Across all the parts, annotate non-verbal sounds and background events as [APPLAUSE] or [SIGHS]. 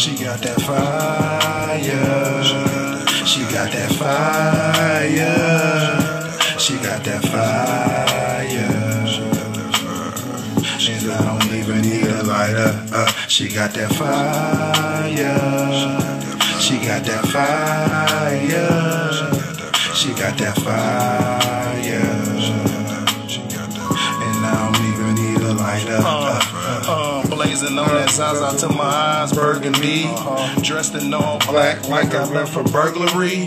She got that fire. She got that fire. She got that fire. And I don't even need a lighter. Uh, she got that fire. She got that fire. She got that fire. Blazing on that Zaza to my eyes, burgundy. Dressed in all black like I left for burglary.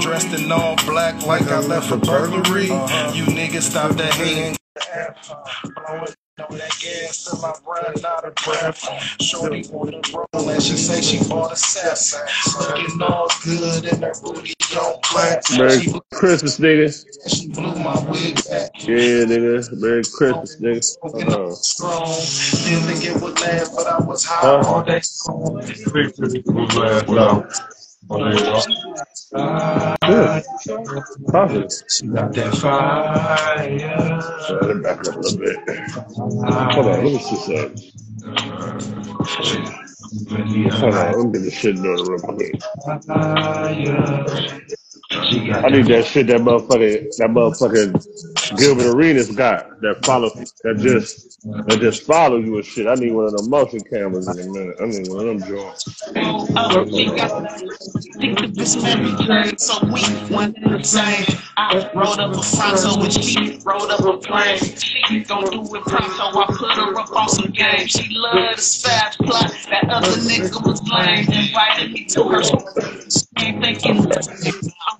Dressed in all black like I left for burglary. You niggas stop that hating. Blowing on that gas till I run out of breath. Shorty wanna roll and she say she bought a set. Looking all good and her booty don't clap. Merry She, Christmas, nigga. she blew my wig back. Yeah, nigga. Merry Christmas, nigga. Smoking Hold uh-huh. strong. Didn't think it would last, but I was high Huh? all day. No. Good. She got that fire. Back up a little bit. Hold on, let me see something. Hold on, let me get this shit done real quick. She got I need that shit that motherfucker that motherfucking Gilbert Arenas got that follow that just that just follow you and shit. I need one of them motion cameras in a minute. I need one of them joints. Oh, she got think of this Mary Jane, so we one and the same. I rolled up a Fronto and she rolled up a plane. She gon' do it pronto, I put her up on some game. She loved the fast plot, that other nigga was lame. Invited me to her ain't thinking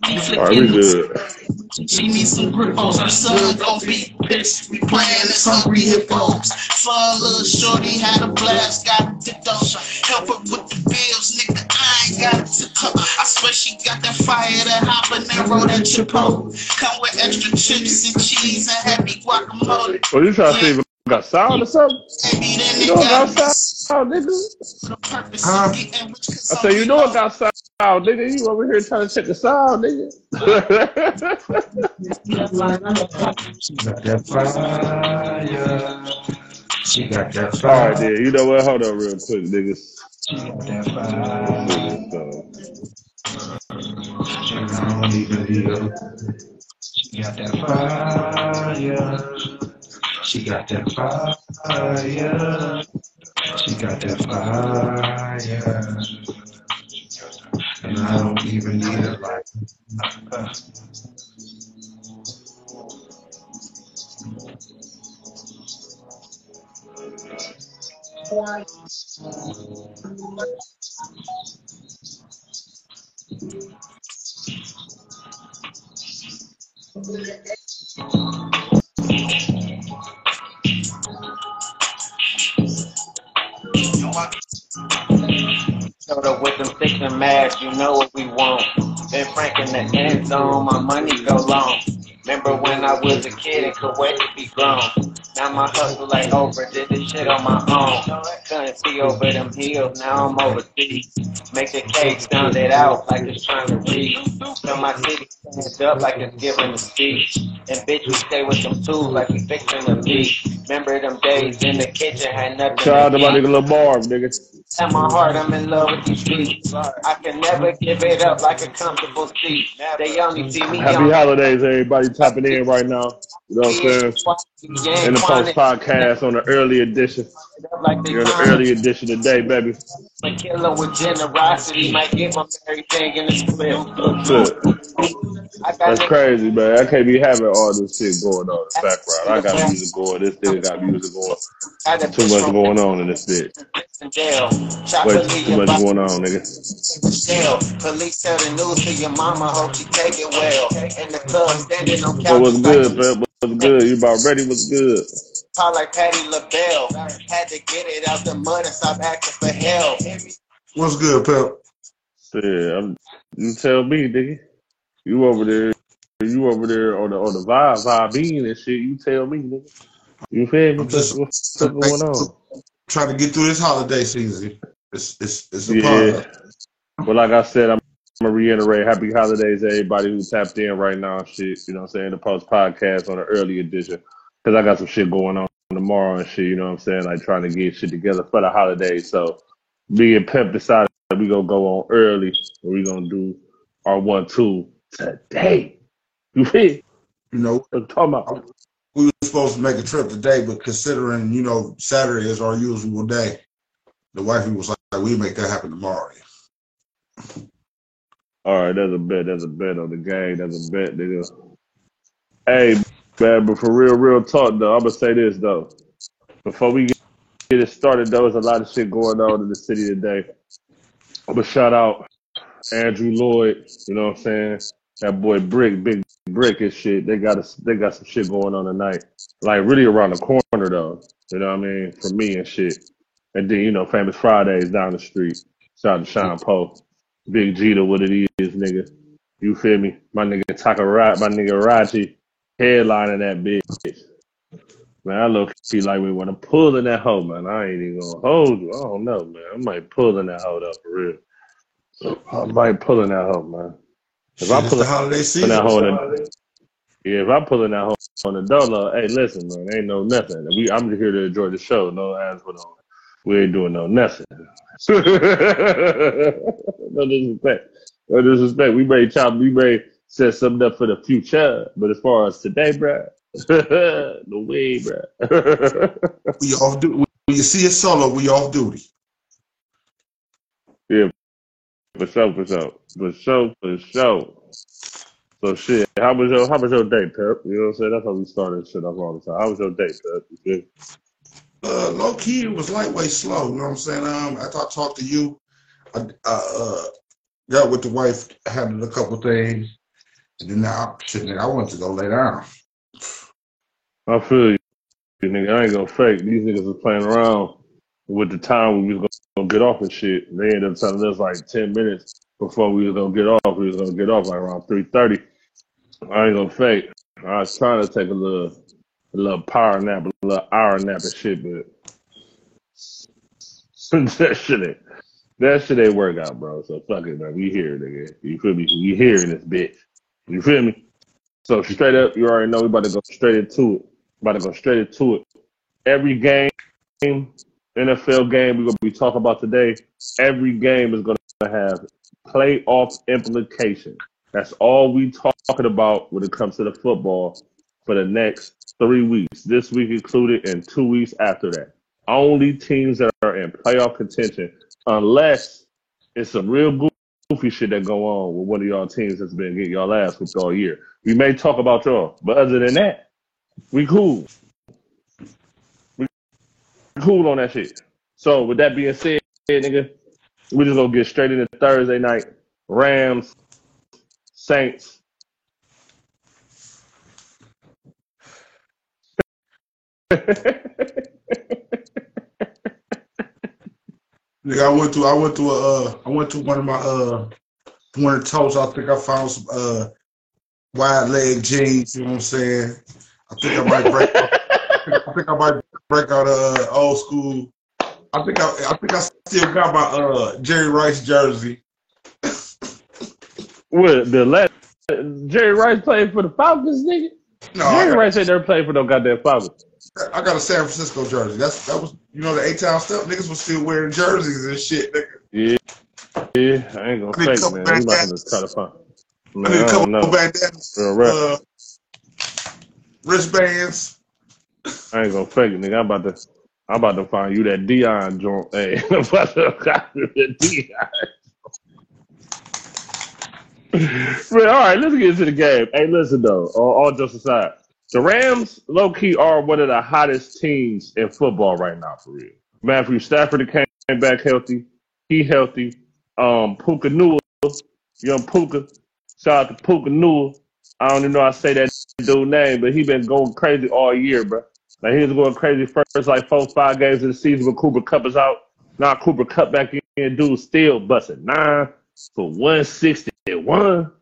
I'm be All right, we flicking good. she needs some grippos. Her son gon' be pissed. We playing this hungry hippos. Fun little shorty had a blast, got a tip though. Help her with the bills, nigga. I ain't got to tip I swear she got that fire, that habanero, that chipotle. Come with extra chips and cheese and heavy guacamole. Well, you trying to see if it got sound or something? You know it got sound, nigga. Huh? I say you know it got sound, nigga. You over here trying to check the sound, nigga. That fire. She got that fire. right, then. You know what? Hold on, real quick, niggas. She got that fire. She got that fire. She got that fire. She got that fire. And I don't even need a light. Showed with them six and mash, you know what we want. Been Frank in the end zone, my money go long. Remember when I was a kid and could wait to be grown. Now my hustle like over, did this shit on my own. Couldn't see over them hills, now I'm overseas. Make the cake sound it out like it's trying to read. So my city stands up like it's giving a speech. And bitch, we stay with them tools like we fixing a beat. Remember them days in the kitchen had nothing shout out to to my nigga Lil Marv, nigga. At my heart, I'm in love with these beats. I can never give it up like a comfortable seat. They only see me Happy holidays, everybody tapping in right now. You know what I'm saying? In the post podcast on the early edition. Like they You're the early edition today, baby. a killer with generosity might get my very thing in this clip. That's crazy, man. I can't be having all this shit going on in the background. I got music going. This nigga got music going. Too much going on in this bitch. in jail. Way too much going on, nigga. jail. Police tell the news to your mama, hope she take it well. In the club, standing on So what's good, like man? What's good? You about ready? What's good? Call like Patti LaBelle. Had to get it out the mud and stop acting for hell. What's good, Pep? Yeah, I'm, you tell me, nigga. You over there? You over there on the on the vibe, vibing and shit? You tell me, nigga. You feel me? Just What's, what's going on? trying to get through this holiday season. It's it's it's a Yeah. part. But like I said, I'm, I'm gonna reiterate, happy holidays to everybody who tapped in right now. Shit, you know what I'm saying? The post podcast on the early edition because I got some shit going on tomorrow and shit. You know what I'm saying? Like trying to get shit together for the holiday. So me and Pep decided we gonna go on early. We gonna do our one two today. You feel? You know, I'm talking about? we were supposed to make a trip today, but considering you know Saturday is our usual day, the wifey was like, "We make that happen tomorrow." All right, that's a bet. That's a bet on the game. That's a bet, nigga. Hey, man, but for real, real talk though, I'm gonna say this though. Before we get it started, though, there's a lot of shit going on in the city today. I'm gonna shout out Andrew Lloyd. You know what I'm saying? That boy Brick, big Brick and shit. They got a, they got some shit going on tonight. Like really around the corner though. You know what I mean? For me and shit. And then you know, Famous Fridays down the street. Shout out to Sean Poe. Big G to what it is, nigga. You feel me? My nigga Taka Rat, my nigga Raji, headlining that bitch. Man, I look see like we want to pull in that hoe, man. I ain't even gonna hold you. I don't know, man. I might pull in that hoe up for real. I might pull in that hoe, man. If I pull the in holiday that season. hoe, in yeah, if I pull in that hoe on the dollar, hey, listen, man, ain't no nothing. We, I'm just here to enjoy the show. No ass put on. We ain't doing no nothing. [LAUGHS] no disrespect. No disrespect. We may chop. We may set something up for the future, but as far as today, bruh, [LAUGHS] no way, bruh. [LAUGHS] We off duty. When you see it solo, we off duty. yeah, for sure, for sure, for sure, for sure. So shit, how was your how was your day, Pep? You know what I'm saying? That's how we started shit off all the time. How was your day, Pep? You? Uh, low key, it was lightweight slow. You know what I'm saying? Um, after I talked to you, I, I uh, got with the wife, handled a couple things, and then now, shit, nigga, I wanted to go lay down. I feel you, nigga. I ain't gonna fake. These niggas was playing around with the time we was gonna get off and shit. They ended up telling us like ten minutes before we was gonna get off. We was gonna get off like around three thirty. I ain't gonna fake. I was trying to take a little, a little power nap, a little hour nap and shit, but [LAUGHS] that shit ain't, that shit ain't work out, bro. So fuck it, man. We here, nigga. You feel me? We here in this bitch. You feel me? So straight up, you already know we about to go straight into it. About to go straight into it. Every game, NFL game we're gonna be talking about today, every game is gonna have playoff implication. That's all we talking about when it comes to the football for the next three weeks. This week included and two weeks after that. Only teams that are in playoff contention, unless it's some real goofy shit that go on with one of y'all teams that's been getting y'all ass whooped all year. We may talk about y'all, but other than that, we cool. We cool on that shit. So with that being said, nigga, we just gonna get straight into Thursday night. Rams, Saints. [LAUGHS] Nigga, I went to I went to a uh, I went to one of my uh one of the toes. I think I found some uh wide leg jeans. You know what I'm saying? I think I might break. I think I might break out a uh, old school. I think I I think I still got my uh Jerry Rice jersey. What the last Jerry Rice played for the Falcons, nigga? No, Jerry got, Rice ain't never played for no goddamn Falcons. I got a San Francisco jersey. That's that was you know the A Town stuff. Niggas was still wearing jerseys and shit. Nigga. Yeah, yeah, I ain't gonna I fake, man. We about to try to find. I Man, need a I couple bandanas, uh, wristbands. I ain't gonna fake it, nigga. I'm about to, I'm about to find you that Dion joint. Hey, [LAUGHS] I'm about to find you that Dion. but all right, let's get into the game. Hey, listen though, all, all jokes aside, the Rams low key are one of the hottest teams in football right now, for real. Matthew Stafford came back healthy. He healthy. Um, Puka Nua, young Puka. Shout out to Puka Nua. I don't even know how to say that dude name, but he been going crazy all year, bro. Like he was going crazy first like four, five games of the season when Cooper Kupp is out. Now Cooper Kupp back in, dude still busting nine for one sixty one.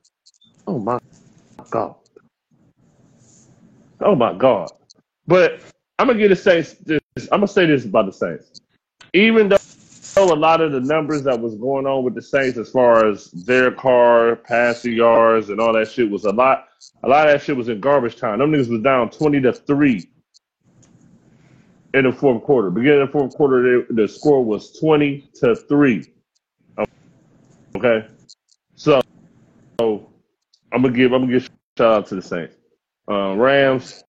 Oh my god. Oh my god. But I'm gonna get the Saints. This, I'm gonna say this about the Saints. Even though a lot of the numbers that was going on with the Saints, as far as their car, passing yards, and all that shit, was a lot. A lot of that shit was in garbage time. Them niggas was down twenty to three in the fourth quarter. Beginning of the fourth quarter, the score was twenty to three. Okay, so, so I'm gonna give I'm gonna give shout out to the Saints. Um, Rams,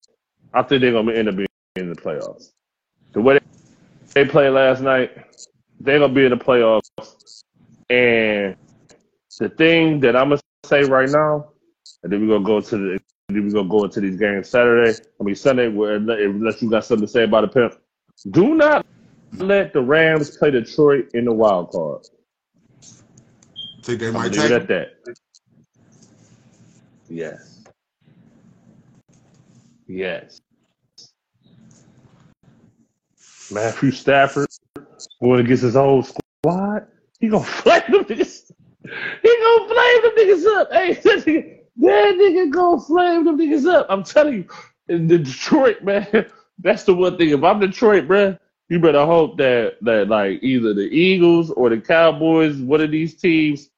I think they're gonna end up being in the playoffs. The way they played last night, they're gonna be in the playoffs. And the thing that I'm gonna say right now, and then we're gonna go to the then we're gonna go into these games Saturday. I mean Sunday, where unless you got something to say about the pimp, do not let the Rams play Detroit in the wild card. Think they might take it at that. Yes. Yes. Matthew Stafford going against his old squad. He gonna [LAUGHS] flame them niggas. He gonna flame them niggas up. Hey, [LAUGHS] that nigga, that nigga gonna flame them niggas up. I'm telling you, in the Detroit, man, [LAUGHS] that's the one thing. If I'm Detroit, bruh, you better hope that that like either the Eagles or the Cowboys, one of these teams,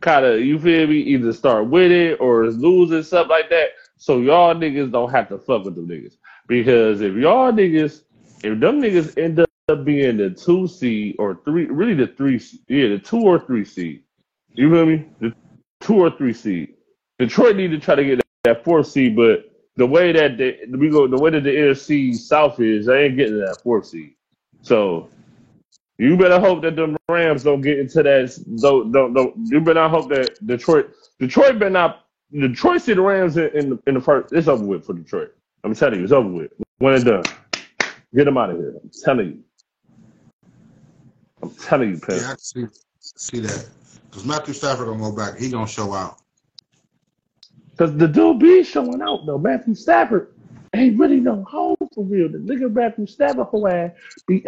kind of you feel me, either start it or is losing something like that. So y'all niggas don't have to fuck with them niggas because if y'all niggas, if them niggas end up being the two seed or three, really the three, yeah, the two or three seed. You feel me? The two or three seed. Detroit need to try to get that, fourth seed, but the way that they, we go, the way that the NFC South is, they ain't getting that fourth seed. So you better hope that the Rams don't get into that. Don't don't don't. You better hope that Detroit Detroit better not Detroit see the Rams in, in the in the first. It's over with for Detroit. I'm telling you, it's over with. When it's done, get them out of here. I'm telling you. I'm telling you, Pimp. Yeah, I can see see that. Because Matthew Stafford gonna go back. He gonna show out. Because the dude be showing out though. Matthew Stafford ain't really no home for real. The nigga Matthew Stafford whole ass be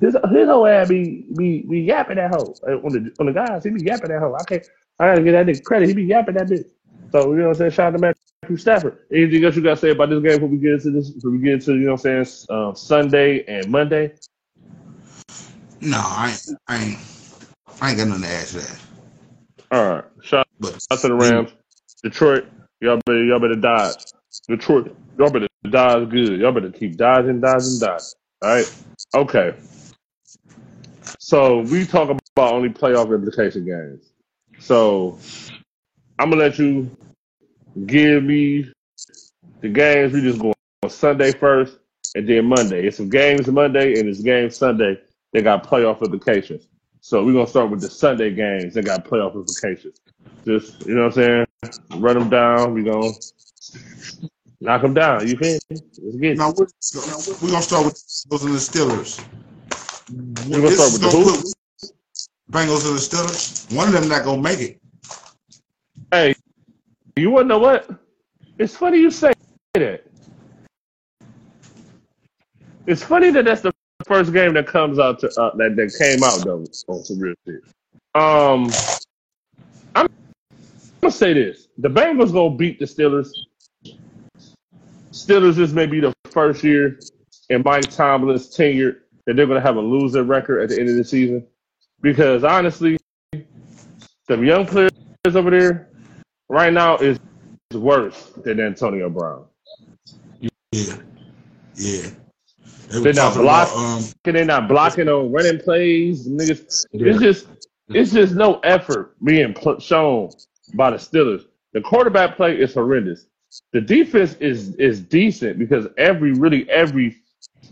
his his whole ass be be be yapping that hoe Uh, on the on the guys. He be yapping that hoe. I can't. I gotta give that nigga credit. He be yapping that bitch. So you know what I'm saying. Shout out to Matthew Stafford. Anything else you gotta say about this game before we get into this? Before we get into you know what I'm saying um, Sunday and Monday. No, I ain't I ain't I ain't got nothing to add to that. All right. Shout But out to the Rams. Detroit, y'all better y'all better dodge. Detroit, y'all better dodge good. Y'all better keep dodging, dodging, dodging. All right. Okay. So we talk about only playoff implication games. So I'm gonna let you give me the games. We just go on Sunday first, and then Monday. It's some games Monday and it's games Sunday. They got playoff implications. So we're gonna start with the Sunday games that got playoff implications. Just you know what I'm saying? Run them down. We gonna knock them down. You feel me? Let's get now we're, we're gonna start with those and the Steelers. We're gonna This start with the gonna who? put Bengals and the Steelers. One of them not gonna make it. Hey, you wanna know what? It's funny you say that. It's funny that that's the first game that comes out to uh, that that came out though on some real shit. Um, I'm gonna say this: the Bengals gonna beat the Steelers. Steelers this may be the first year in Mike Tomlin's tenure that they're gonna have a losing record at the end of the season. Because honestly, the young players over there right now is worse than Antonio Brown. Yeah, yeah. They they're not talking about blocking. um. They're not blocking on running plays. Niggas, Yeah. it's just it's just no effort being pl- shown by the Steelers. The quarterback play is horrendous. The defense is is decent because every really every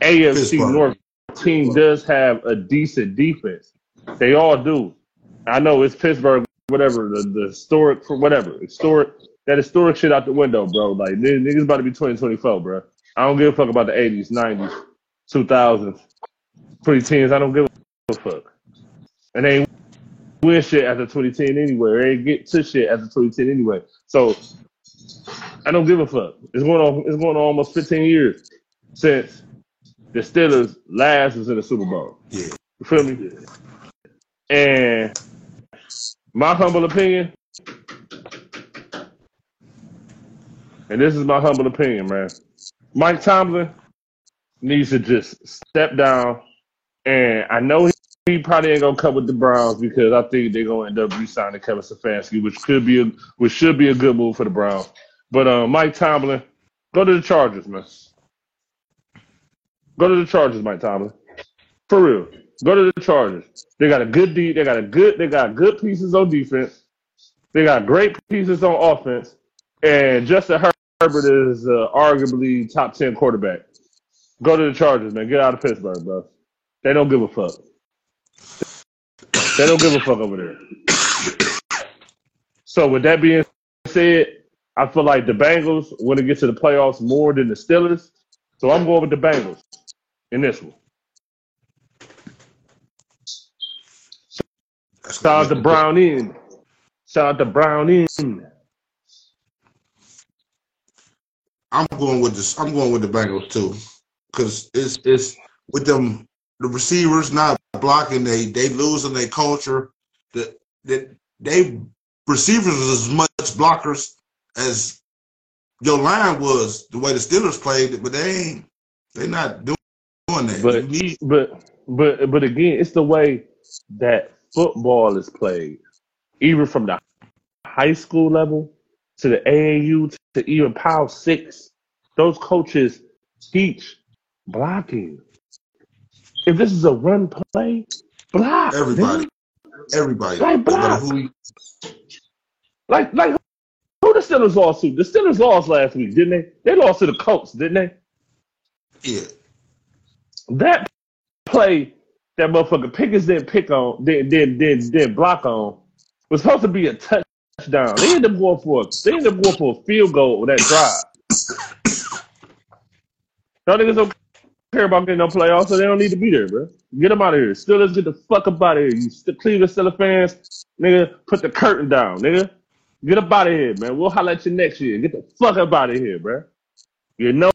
AFC Pittsburgh. North team does have a decent defense. They all do. I know it's Pittsburgh, whatever the the historic whatever historic that historic shit out the window, bro. Like niggas about to be 2024, bro. I don't give a fuck about the 80s, 90s, 2000s, 2010s. I don't give a fuck. And they ain't win shit after 2010 anyway. They ain't get to shit after 2010 anyway. So I don't give a fuck. It's going on. It's going on almost 15 years since the Steelers last was in the Super Bowl. Yeah. You feel me? And my humble opinion, and this is my humble opinion, man. Mike Tomlin needs to just step down. And I know he, probably ain't gonna come with the Browns because I think they're gonna end up re-signing Kevin Stefanski, which could be a which should be a good move for the Browns. But uh, Mike Tomlin, go to the Chargers, man. Go to the Chargers, Mike Tomlin. For real. Go to the Chargers. They got a good D. They got a good. They got good pieces on defense. They got great pieces on offense. And Justin Herbert is uh, arguably top ten quarterback. Go to the Chargers, man. Get out of Pittsburgh, bro. They don't give a fuck. They don't give a fuck over there. So with that being said, I feel like the Bengals want to get to the playoffs more than the Steelers. So I'm going with the Bengals in this one. Shout out to the Brown in. Shout out to Brown in. I'm going with this. I'm going with the Bengals too, because it's it's with them the receivers not blocking. They they losing their culture. That that they receivers as much blockers as your line was the way the Steelers played it, but they ain't they not doing, doing that. But need but but but again, it's the way that football is played, even from the high school level to the AAU to even Power Six. Those coaches teach blocking. If this is a run play, block. everybody, nigga. everybody, Like no block. who. Like like who the Steelers lost to? The Steelers lost last week, didn't they? They lost to the Colts, didn't they? yeah, That play that motherfucker Pickens didn't pick on, didn't didn't didn't, didn't block on, was supposed to be a touchdown. They ended up going for a, they ended up going for a field goal with that drive. Y'all niggas don't care about getting no playoffs, so they don't need to be there, bro. Get them out of here. Still, let's get the fuck up out of here. You st- Cleveland Steelers fans, nigga, put the curtain down, nigga. Get up out of here, man. We'll holler at you next year. Get the fuck up out of here, bro. You're no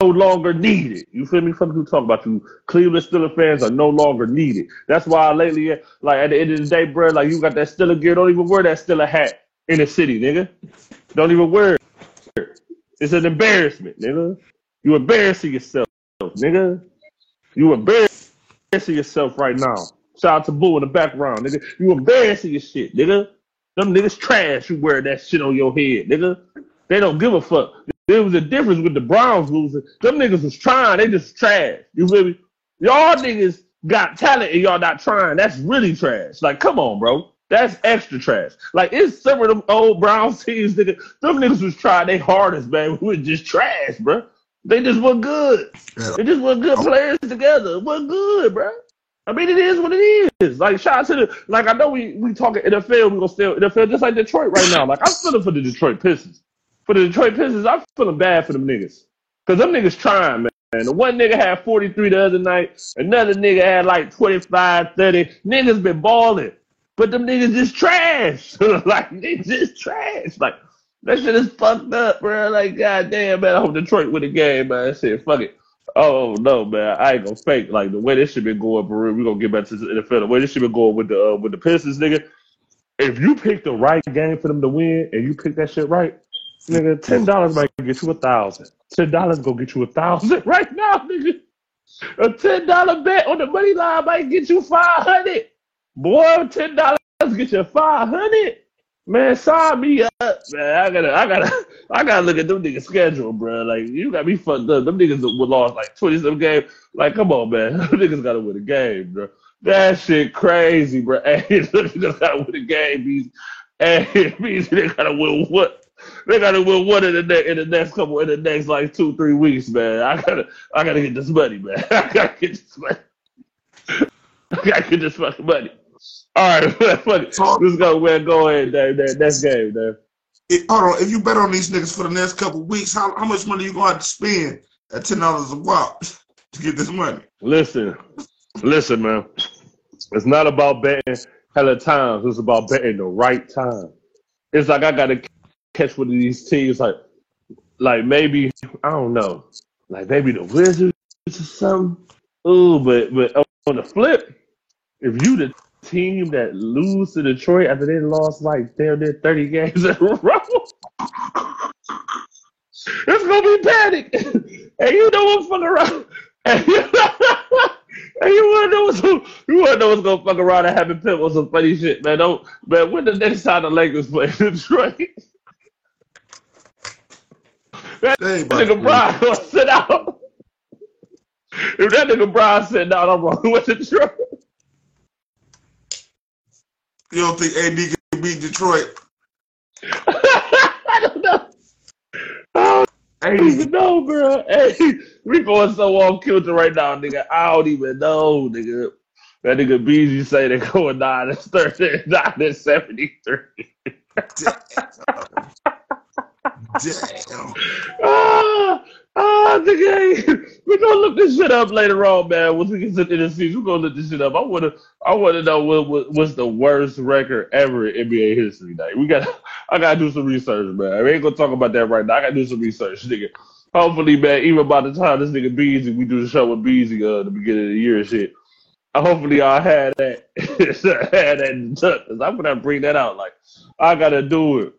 no longer needed. You feel me? Fuck who talk about you. Cleveland Steelers fans are no longer needed. That's why lately, like at the end of the day, bro, like you got that Steeler gear. Don't even wear that Steeler hat in the city, nigga. Don't even wear it. It's an embarrassment, nigga. You embarrassing yourself, nigga. You embarrassing yourself right now. Shout out to Boo in the background, nigga. You embarrassing your shit, nigga. Them niggas trash. You wear that shit on your head, nigga. They don't give a fuck. There was a difference with the Browns losing. Them niggas was trying. They just trash. You feel me? Y'all niggas got talent and y'all not trying. That's really trash. Like, come on, bro. That's extra trash. Like, it's some of them old Browns [LAUGHS] teams, nigga. Them niggas was trying their hardest, man. We was just trash, bro. They just weren't good. They just weren't good players together. It wasn't good, bro. I mean, it is what it is. Like, shout out to the, like, I know we, we talking NFL, we gonna stay in NFL just like Detroit right now. Like, I'm feeling for the Detroit Pistons. For the Detroit Pistons, I'm feeling bad for them niggas. Cause them niggas trying, man. And The one nigga had 43 the other night. Another nigga had like 25, 30. Niggas been balling. But them niggas just trash. [LAUGHS] like, they just trash. Like, that shit is fucked up, bro. Like, goddamn, man. I hope Detroit win the game, man. Said, fuck it. Oh no, man! I ain't gonna fake like the way this shit been going. bro, we gonna get back to the NFL. The way this shit been going with the uh, with the Pistons, nigga. If you pick the right game for them to win, and you pick that shit right, nigga, ten dollars might get you a thousand. Ten dollars gonna get you a thousand [LAUGHS] right now, nigga. A ten dollar bet on the money line might get you five hundred. Boy, ten dollars get you five hundred. Man, sign me up, man. I gotta, I gotta, [LAUGHS] I gotta look at them niggas' schedule, bro. Like, you got me fucked up. Them niggas would lost like twenty some games. Like, come on, man. [LAUGHS] Them niggas gotta win a game, bro. That shit crazy, bro. Hey, them niggas gotta win a game. Means, hey, it means they gotta win what? They gotta win one in the next, in the next couple, in the next like two, three weeks, man. I gotta, I gotta get this money, man. [LAUGHS] I gotta get this money. [LAUGHS] I gotta get this fucking money. All right, [LAUGHS] fuck it. So, Let's go. We'll go ahead, Dave. That, that's game, Dave. it, hold on. If you bet on these niggas for the next couple weeks, how, how much money you gonna have to spend at ten dollars a wop to get this money? Listen, listen, man. It's not about betting hella times. It's about betting the right time. It's like I gotta catch one of these teams, like, like maybe I don't know, like maybe the Wizards or something. Ooh, but but oh, on the flip, if you the team that lose to Detroit after they lost like damn near thirty games in a row, it's gonna be panic. [LAUGHS] and you know what fuck around. And [LAUGHS] you, and you wanna know what's you wanna know what's gonna fuck around and happen pit with some funny shit, man. Don't man when the next time the Lakers play [LAUGHS] Detroit, that They ain't about to nigga. Brian gonna sit out. if that nigga Brian said no, I'm rolling with Detroit. You don't think AD can beat Detroit? [LAUGHS] I don't know. I don't even know, bro. Hey, we going so off kilter right now, nigga. I don't even know, nigga. That nigga Beezy say they're going nine and thirty, [LAUGHS] nine and seventy three. [LAUGHS] Ah, ah, nigga. We gonna look this shit up later on, man. Once we get to the end of the season, we gonna look this shit up. I wanna, I wanna know what, what's the worst record ever in NBA history. Like, we got, I gotta do some research, man. We ain't gonna talk about that right now. I gotta do some research, nigga. Hopefully, man, even by the time this nigga Beezy, we do the show with Beezy uh, the beginning of the year and shit. uh, Hopefully, I'll have that, have that in touch. Cause I'm gonna bring that out. Like, I gotta do it.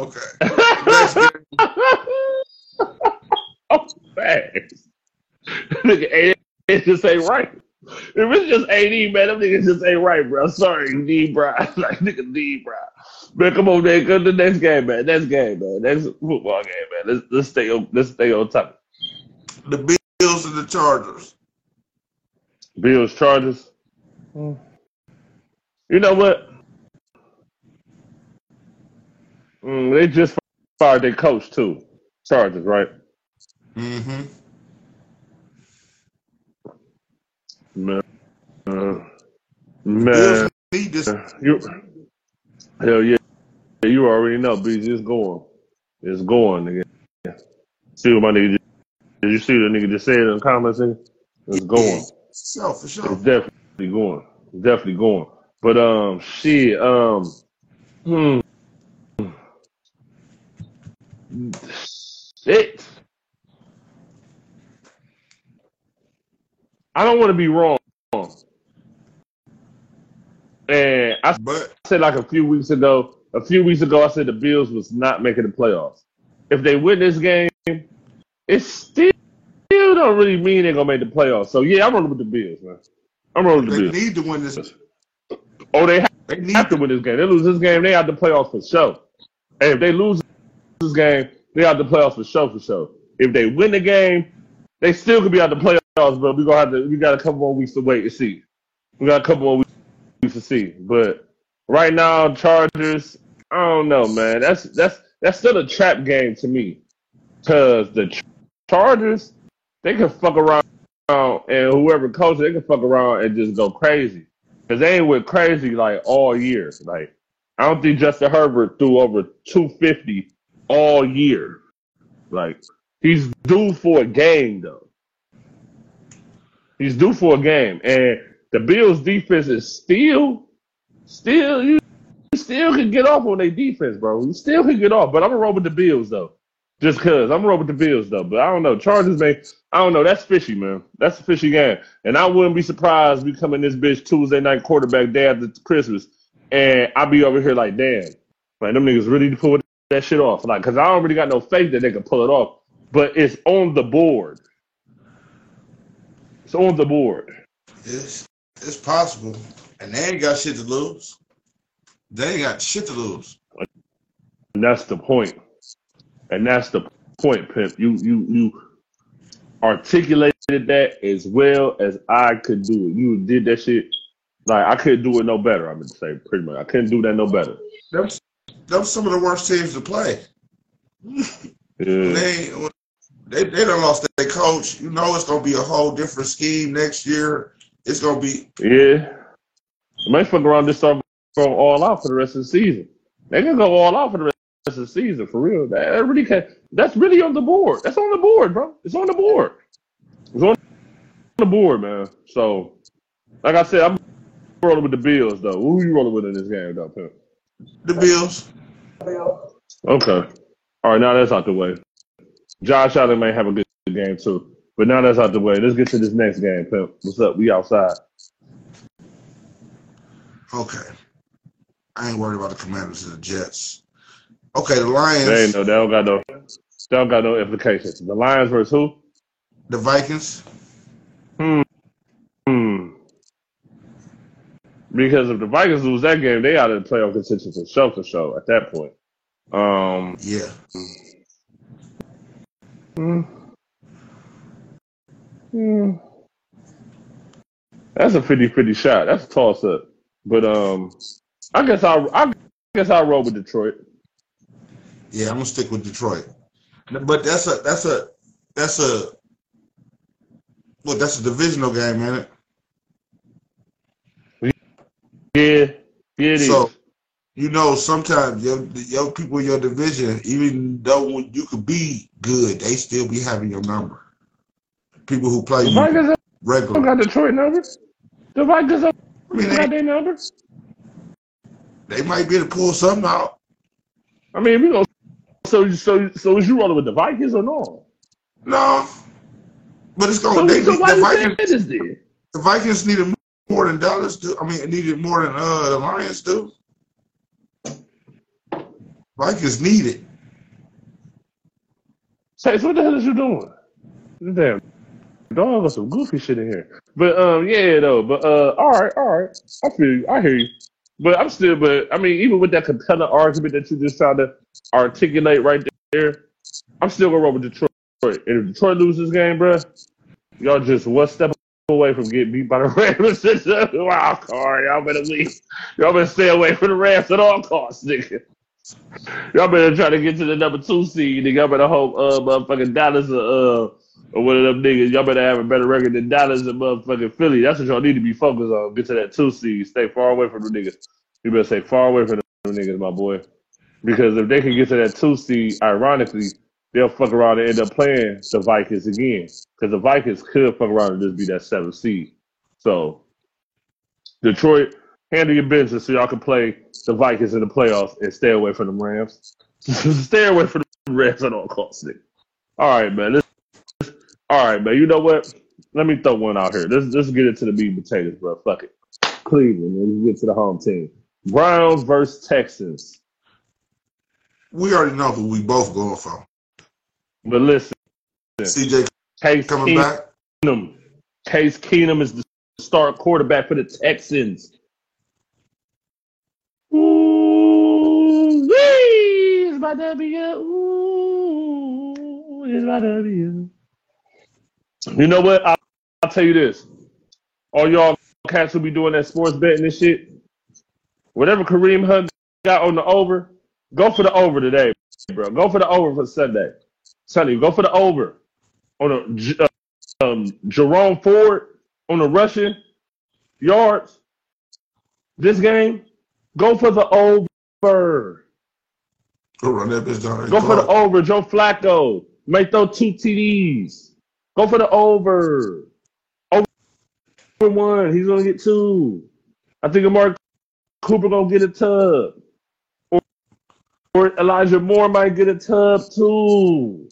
Okay. Next game. oh, fast. Nigga, it, it just ain't right. If it's just AD, man, them niggas just ain't right, bro. Sorry, D, bro. [LAUGHS] like, nigga, D, bro. Man, come on, man. Go to the next game, man. Next game, man. Next football game, man. Let's, let's stay on. Let's stay on top. The Bills and the Chargers. Bills, Chargers. Mm. You know what? Mm, they just fired their coach too. Chargers, right? Mm-hmm. Man, uh, man, need you hell yeah, you already know. BG, it's going, it's going, nigga. See what my nigga? Did you see the nigga just said in the comments? Nigga? It's Yeah, going. so for sure. It's definitely going. It's definitely going. But um, shit, um, hmm, shit. I don't want to be wrong. And I But said like a few weeks ago, a few weeks ago, I said the Bills was not making the playoffs. If they win this game, it still don't really mean they're gonna make the playoffs. So yeah, I'm rolling with the Bills, man. I'm rolling with the Bills. They need to win this. Oh, they have They need have to to. win this game. They lose this game, they out the playoffs for sure. And if they lose this game, they out the playoffs for sure, for sure. If they win the game, they still could be out the playoffs, but we gonna have to. We got a couple more weeks to wait and see. We got a couple more weeks to see. But right now, Chargers, I don't know, man. That's that's that's still a trap game to me, cause the Chargers they can fuck around and whoever coaches they can fuck around and just go crazy, cause they ain't went crazy like all year. Like I don't think Justin Herbert threw over 250 all year. Like he's due for a game though. He's due for a game, and the Bills' defense is still, still, you still can get off on their defense, bro. You still can get off, but I'm gonna roll with the Bills though, just cause I'm gonna roll with the Bills though. But I don't know, Chargers may, I don't know. That's fishy, man. That's a fishy game, and I wouldn't be surprised we come in this bitch Tuesday night quarterback day after Christmas, and I'll be over here like, damn, like them niggas really pull that shit off, like, cause I don't really got no faith that they can pull it off, but it's on the board. It's on the board. It's it's possible, and they ain't got shit to lose. They ain't got shit to lose. And that's the point. And that's the point, Pimp. You you you articulated that as well as I could do it. You did that shit like I couldn't do it no better, I'm gonna say pretty much. I couldn't do that no better. Them, them some of the worst teams to play. Yeah. They they they done lost their coach. You know it's gonna be a whole different scheme next year. It's gonna be Yeah. They might fuck around and start going all out for the rest of the season. They can go all out for the rest of the season for real. That really can that's really on the board. That's on the board, bro. It's on the board. It's on the board, man. So like I said, I'm rolling with the Bills though. Who you rolling with in this game though, Pimp? The Bills. Okay. All right, now that's out the way. Josh Allen may have a good game too. But now that's out the way. Let's get to this next game, Pimp. What's up? We outside. Okay. I ain't worried about the Commanders and the Jets. Okay, the They Lions, ain't no they don't got no they don't got no implications. The Lions versus who? the Vikings. Hmm. Hmm. Because if the Vikings lose that game, they out of the playoff contention for sure, for sure. At that point, um, Yeah. Mm. Mm. That's a 50-50 shot. That's a toss up. But um, I guess I I guess I'll roll with Detroit. Yeah, I'm gonna stick with Detroit. But that's a that's a that's a well, that's a divisional game, ain't it? Yeah, yeah, it is. So you know, sometimes your your people in your division, even though you could be good, they still be having your number. People who play the you Vikings don't regular. got Detroit numbers. The Vikings don't I mean, got they, their numbers. they might be able to pull something out. I mean, we go. So so so is you rolling with the Vikings or no? No, but it's So going. They so need why the Vikings. this then? The Vikings needed more than Dallas do. I mean, it needed more than uh the Lions do. Vikings need it. So what the hell is you doing? Damn dog some goofy shit in here. But um, yeah, though. But uh, all right, all right. I feel you. I hear you. But I'm still. But I mean, even with that compelling argument that you just trying to articulate right there, I'm still gonna roll with Detroit. And if Detroit loses this game, bro, y'all just one step away from getting beat by the Rams. Wild card. Y'all better leave. Y'all better stay away from the Rams at all costs, nigga. Y'all better try to get to the number two seed. Nigga. Y'all better hope uh motherfucking Dallas or uh or one of them niggas. Y'all better have a better record than Dallas and motherfucking Philly. That's what y'all need to be focused on. Get to that two seed. Stay far away from the niggas. You better stay far away from the niggas, my boy. Because if they can get to that two seed, ironically, they'll fuck around and end up playing the Vikings again. Because the Vikings could fuck around and just be that seventh seed. So Detroit, handle your business so y'all can play the Vikings in the playoffs and stay away from the Rams. [LAUGHS] stay away from the Rams at all costs. All right, man. All right, man. You know what? Let me throw one out here. Let's let's get into the meat and potatoes, bro. Fuck it. Cleveland. Let's get to the home team. Browns versus Texans. We already know who we both going for. But listen, CJ Case coming back. Keenum. Case Keenum is the star quarterback for the Texans. Ooh, wee, it's my W. Ooh, it's my W. You know what? I'll, I'll tell you this. All y'all cats who be doing that sports betting and shit, whatever Kareem Hunt got on the over, go for the over today, bro. Go for the over for Sunday. Sunday, go for the over on a uh, um, Jerome Ford on the rushing yards this game. Go for the over. Go run that bitch down. Go for the over. Joe Flacco make those two TDs. Go for the over. Over one. He's gonna get two. I think Amari Cooper gonna get a tub. Or, or Elijah Moore might get a tub too.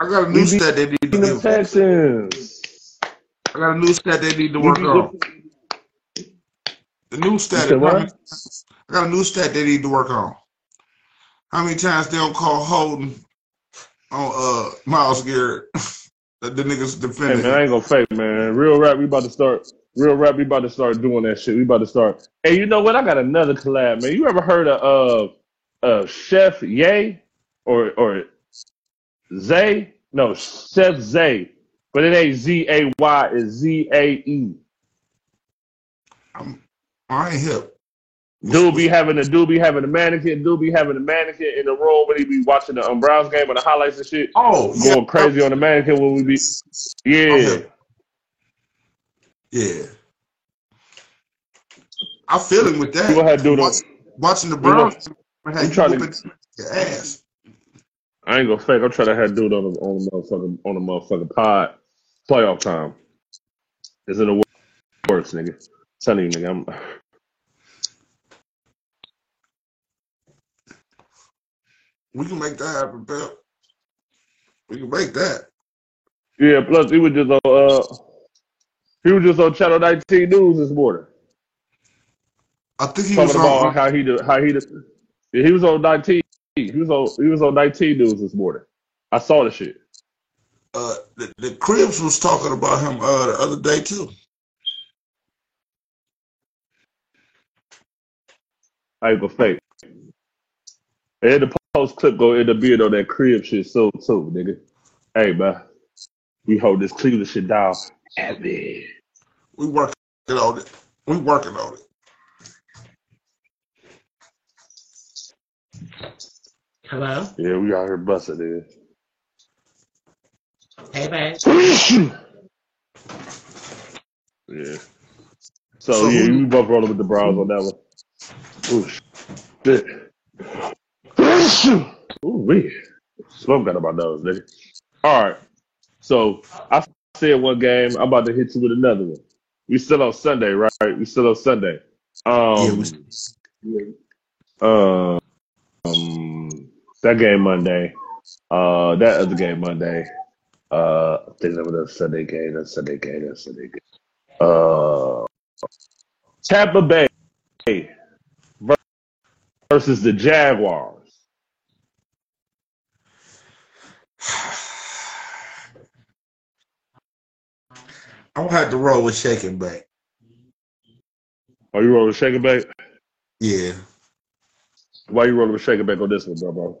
I got a new stat they need to give. Texans. I got a new stat they need to work on. the, new stat. said How many, what? I got a new stat they need to work on. How many times they don't call holding on uh Myles Garrett? [LAUGHS] the, the niggas Hey defending man, I ain't gonna fake, man. Real rap, we about to start. Real rap, we about to start doing that shit. We about to start. Hey, you know what? I got another collab, man. You ever heard of uh, uh Chef Ye or or Zay? No, Chef Zay, but it ain't Z A Y. It's Z A E. I'm, I ain't hip. Dude be having a dude be having a mannequin. Dude be having a mannequin in the room when he be watching the um, Browns game and the highlights and shit. oh yeah, Going crazy on the mannequin when we be. Yeah. Yeah, I feel him with that. gonna have to do Watch, watching the Browns, you trying to. your ass. I ain't gonna fake. I'm trying to have dude on the on the motherfucking on the motherfucking pod. Playoff time. Is it the works, nigga. Telling you, nigga. I'm, We can make that happen, pal. We can make that. yeah. Plus, he was just on. Uh, he was just on Channel 19 News this morning I think he was talking on. about how he did, how he did, yeah, he was on 19. He was on he was on 19 News this morning. I saw the shit. Uh, the, the Cribs was talking about him uh the other day too. I ain't gonna fake. And the post clip go end up being on that crib shit so too, nigga. Hey, man, we hold this Cleveland shit down. Heavy. We working on it. We working on it. Hello? Yeah, we out here busting it. Hey, babe. [COUGHS] Yeah. So, So yeah, who- we both rolling with the Browns on that one. Ooh, shit. [COUGHS] Ooh, wee. Smoke got on my nose, nigga. All right. So I said one game. I'm about to hit you with another one. We still on Sunday, right? We still on Sunday. Yeah, Um, we, uh, um, that game Monday. Uh, that other game Monday. Uh, I think that was a Sunday game. That Sunday game. That Sunday game. Uh, Tampa Bay versus the Jaguars. I'm gonna have to roll with shaking back. Are you rolling with Shaker Back? Yeah, Why you rolling with Shaker Back on this one, bro? bro?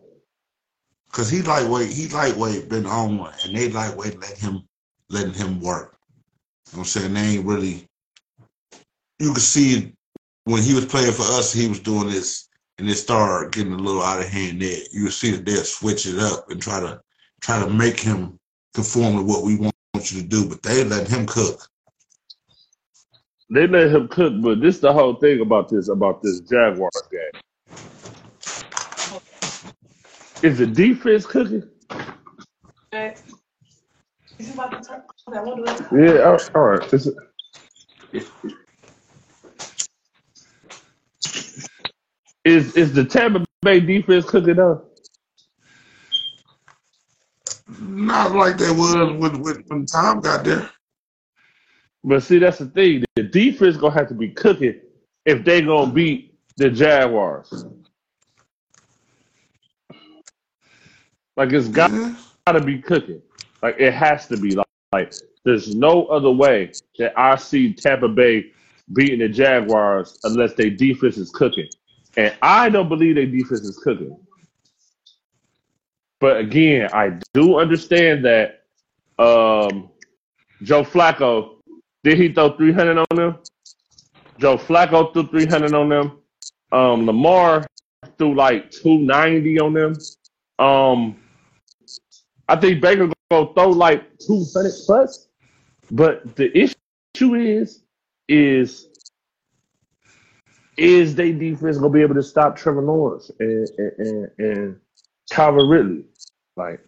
Cause he lightweight. He lightweight been one, and they lightweight let him letting him work. You know what I'm saying they ain't really. You could see when he was playing for us, he was doing this, and it started getting a little out of hand. There, you could see that they'll switch it up and try to try to make him conform to what we want you to do, but they let him cook. They let him cook, but this is the whole thing about this about this Jaguar game. Is the defense cooking? Yeah, all right. All right. Is, it- is is the Tampa Bay defense cooking up? Not like they was when, when, when Tom got there. But see, that's the thing. The defense gonna have to be cooking if they gonna beat the Jaguars. Like it's got Yeah. to be cooking. Like it has to be. Like, like there's no other way that I see Tampa Bay beating the Jaguars unless their defense is cooking. And I don't believe their defense is cooking. But again, I do understand that um, Joe Flacco did he throw 300 on them? Joe Flacco threw 300 on them. Um, Lamar threw like 290 on them. Um, I think Baker gonna throw like 200 plus. But the issue is, is, is they defense gonna be able to stop Trevor Lawrence and and, and, and Calvin Ridley? Like,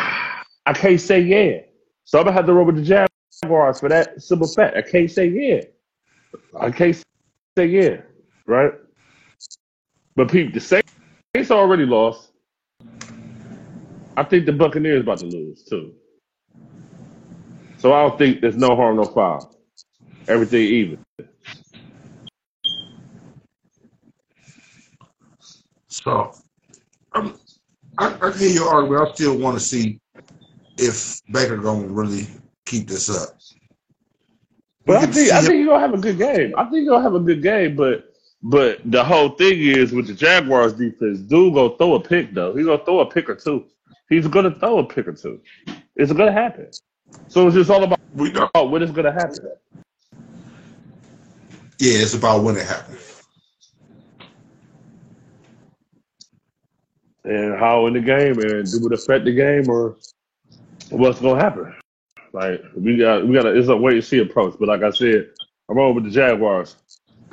I can't say yeah. So I'm gonna have to roll with the Jaguars for that simple fact. I can't say yeah. I can't say yeah, right? But people, the Saints already lost. I think the Buccaneers about to lose too. So I don't think there's no harm, no foul. Everything even. So um, I, I hear your argument. I still want to see if Baker gonna really keep this up. But I think I think you're gonna have a good game. I think you're gonna have a good game, but but the whole thing is with the Jaguars defense, dude gonna throw a pick though. He's gonna throw a pick or two. He's gonna throw a pick or two. It's gonna happen. So it's just all about we know. when it's gonna happen. Yeah, it's about when it happens. And how in the game and do it affect the game or what's gonna happen. Like we got we got a, it's a wait and see approach. But like I said, I'm over with the Jaguars.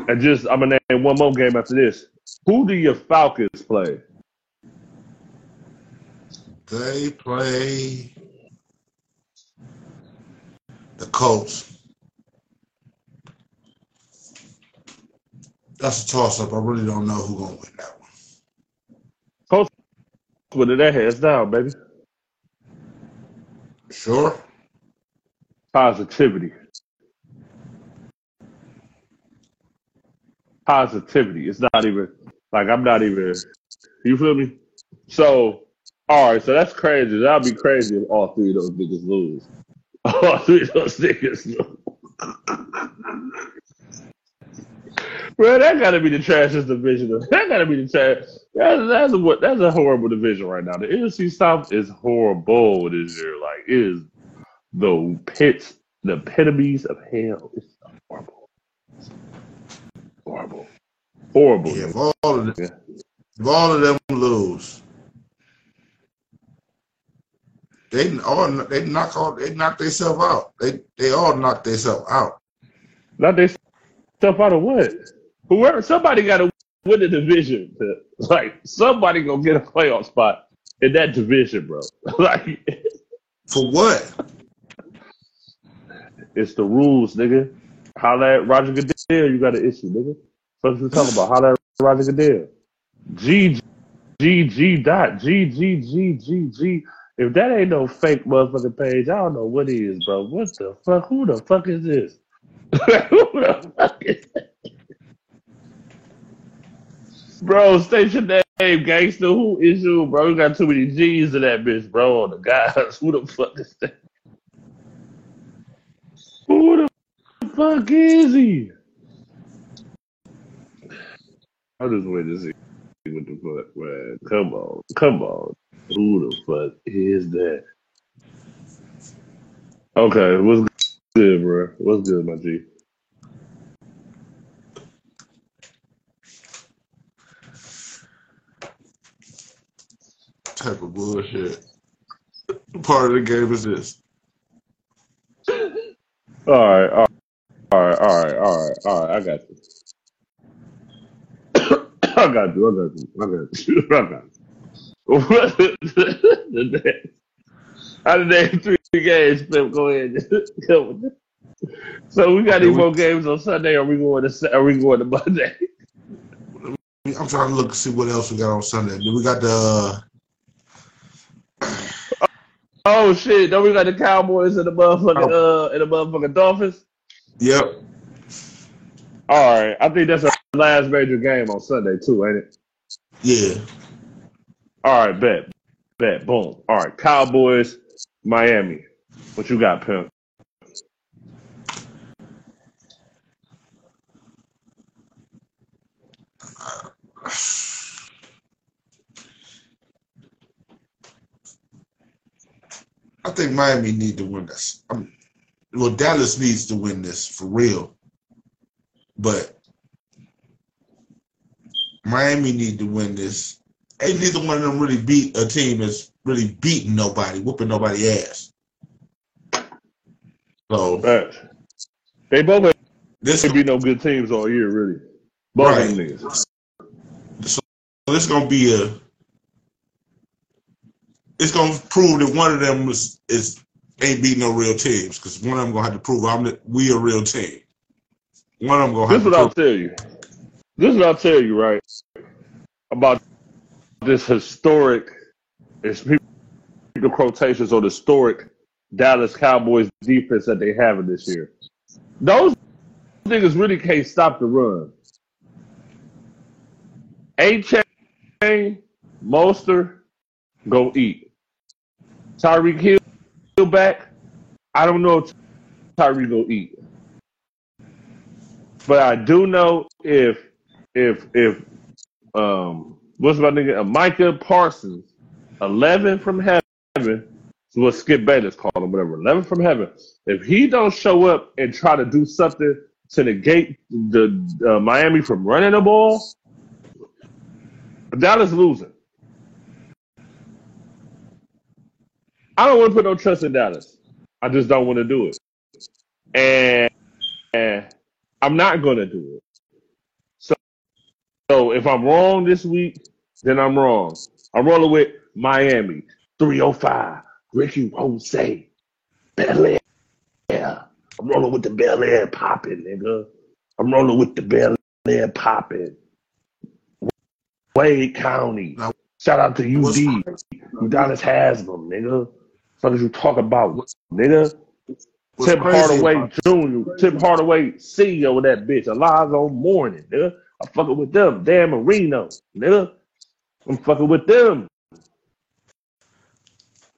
And just I'm gonna name one more game after this. Who do your Falcons play? They play the Colts. That's a toss up. I really don't know who's gonna win that one. Colts with their heads down, baby. Sure. Positivity. Positivity. It's not even like I'm not even. You feel me? So, all right. So that's crazy. That'd be crazy if all three of those niggas lose. [LAUGHS] All three of those niggas lose. Bro, that gotta be the trashiest division. That gotta be the trash. That's that's what that's a horrible division right now. The NFC South is horrible this year. Like it is the pits, the epitomes of hell. It's horrible, horrible, horrible. Yeah, if all of them, Yeah. if all of them lose, they all they knock all they knock themselves out. They they all knock themselves out. They stuff out of what? Whoever somebody got to win the division. [LAUGHS] Like somebody gonna get a playoff spot in that division, bro. [LAUGHS] like For what? it's the rules, nigga. Holla at Roger Goodell, you got an issue, nigga. What you talking about? Holla at Roger Goodell. G G G dot G G G G G. If that ain't no fake motherfucking page, I don't know what is, bro. What the fuck? Who the fuck is this? [LAUGHS] Who the fuck is Bro, station name, gangster. Who is you, bro? You got too many G's in that bitch, bro. On the guys. [LAUGHS] Who the fuck is that? Who the fuck is he? I just wait to see what the fuck, man. Come on, come on. Who the fuck is that? Okay, what's good, bro? What's good, my G? Type of bullshit. Part of the game is this. All right, all right, all right, all right, all right, all right. [COUGHS] I got you. I got you. I got you. [LAUGHS] I got you. I got you. Out of name three games, Pip, go ahead. so we got Okay, any more games on Sunday? Or are we going to? Are we going to Monday? I'm trying to look and see what else we got on Sunday. We got the Oh shit! Don't we got the Cowboys and the motherfucking oh, uh and the motherfucking Dolphins? yep, All right, I think that's our last major game on Sunday too, ain't it? yeah. All right, bet, bet, boom. All right, Cowboys, Miami. What you got, pimp? I think Miami need to win this. Um well, Dallas needs to win this for real, but Miami need to win this. Ain't neither one of them really beat a team that's really beating nobody, whooping nobody ass. So. They both ain't this could be no good teams all year, really. Both of them right. niggas. So this gonna be a. It's gonna prove that one of them is, is ain't beating no real teams because one of them gonna have to prove I'm the, we a real team. One of them gonna This is what I'll tell you. This is what I'll tell you, right? About this historic, it's people quotations on the historic Dallas Cowboys defense that they have in this year. Those niggas really can't stop the run. Achane, Monster, go eat. Tyreek Hill back. I don't know if Tyreek go eat. But I do know if if if um what's my nigga uh, Micah Parsons, eleven from heaven, is what Skip Bayless called him, whatever. Eleven from heaven. If he don't show up and try to do something to negate the uh, Miami from running the ball, Dallas losing. I don't want to put no trust in Dallas. I just don't want to do it, and, and I'm not going to do it. So, so if I'm wrong this week, then I'm wrong. I'm rolling with Miami, 305, Ricky Jose, Bel Air. I'm rolling with the Bel Air popping, nigga. I'm rolling with the Bel Air popping. Wade County. Shout out to UD. Udonis Haslem, nigga. What you talk about, nigga? what's Tim Hardaway Jr., Tim Hardaway CEO of that bitch. Alonzo Mourning, nigga. I'm fucking with them. Dan Marino, nigga. I'm fucking with them.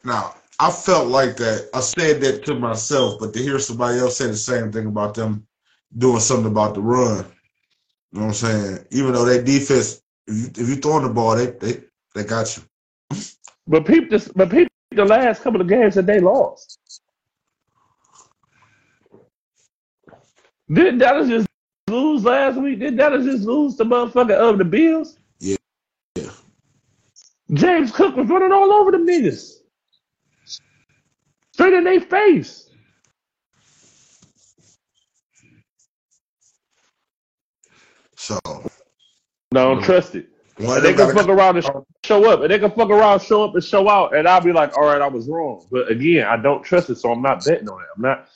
now? I felt like that. I said that to myself, but to hear somebody else say the same thing about them doing something about the run, you know what I'm saying? Even though their defense If you if you throwing the ball, they they they got you. But peep this, but peep the last couple of games that they lost. Didn't Dallas just lose last week? Did Dallas just lose the motherfucker of the Bills? James Cook was running all over the niggas. Straight in their face. So No, don't trust it. And they can fuck around and show up, and they can fuck around, show up, and show out, and I'll be like, all right, I was wrong. But again, I don't trust it, so I'm not betting on it. I'm not,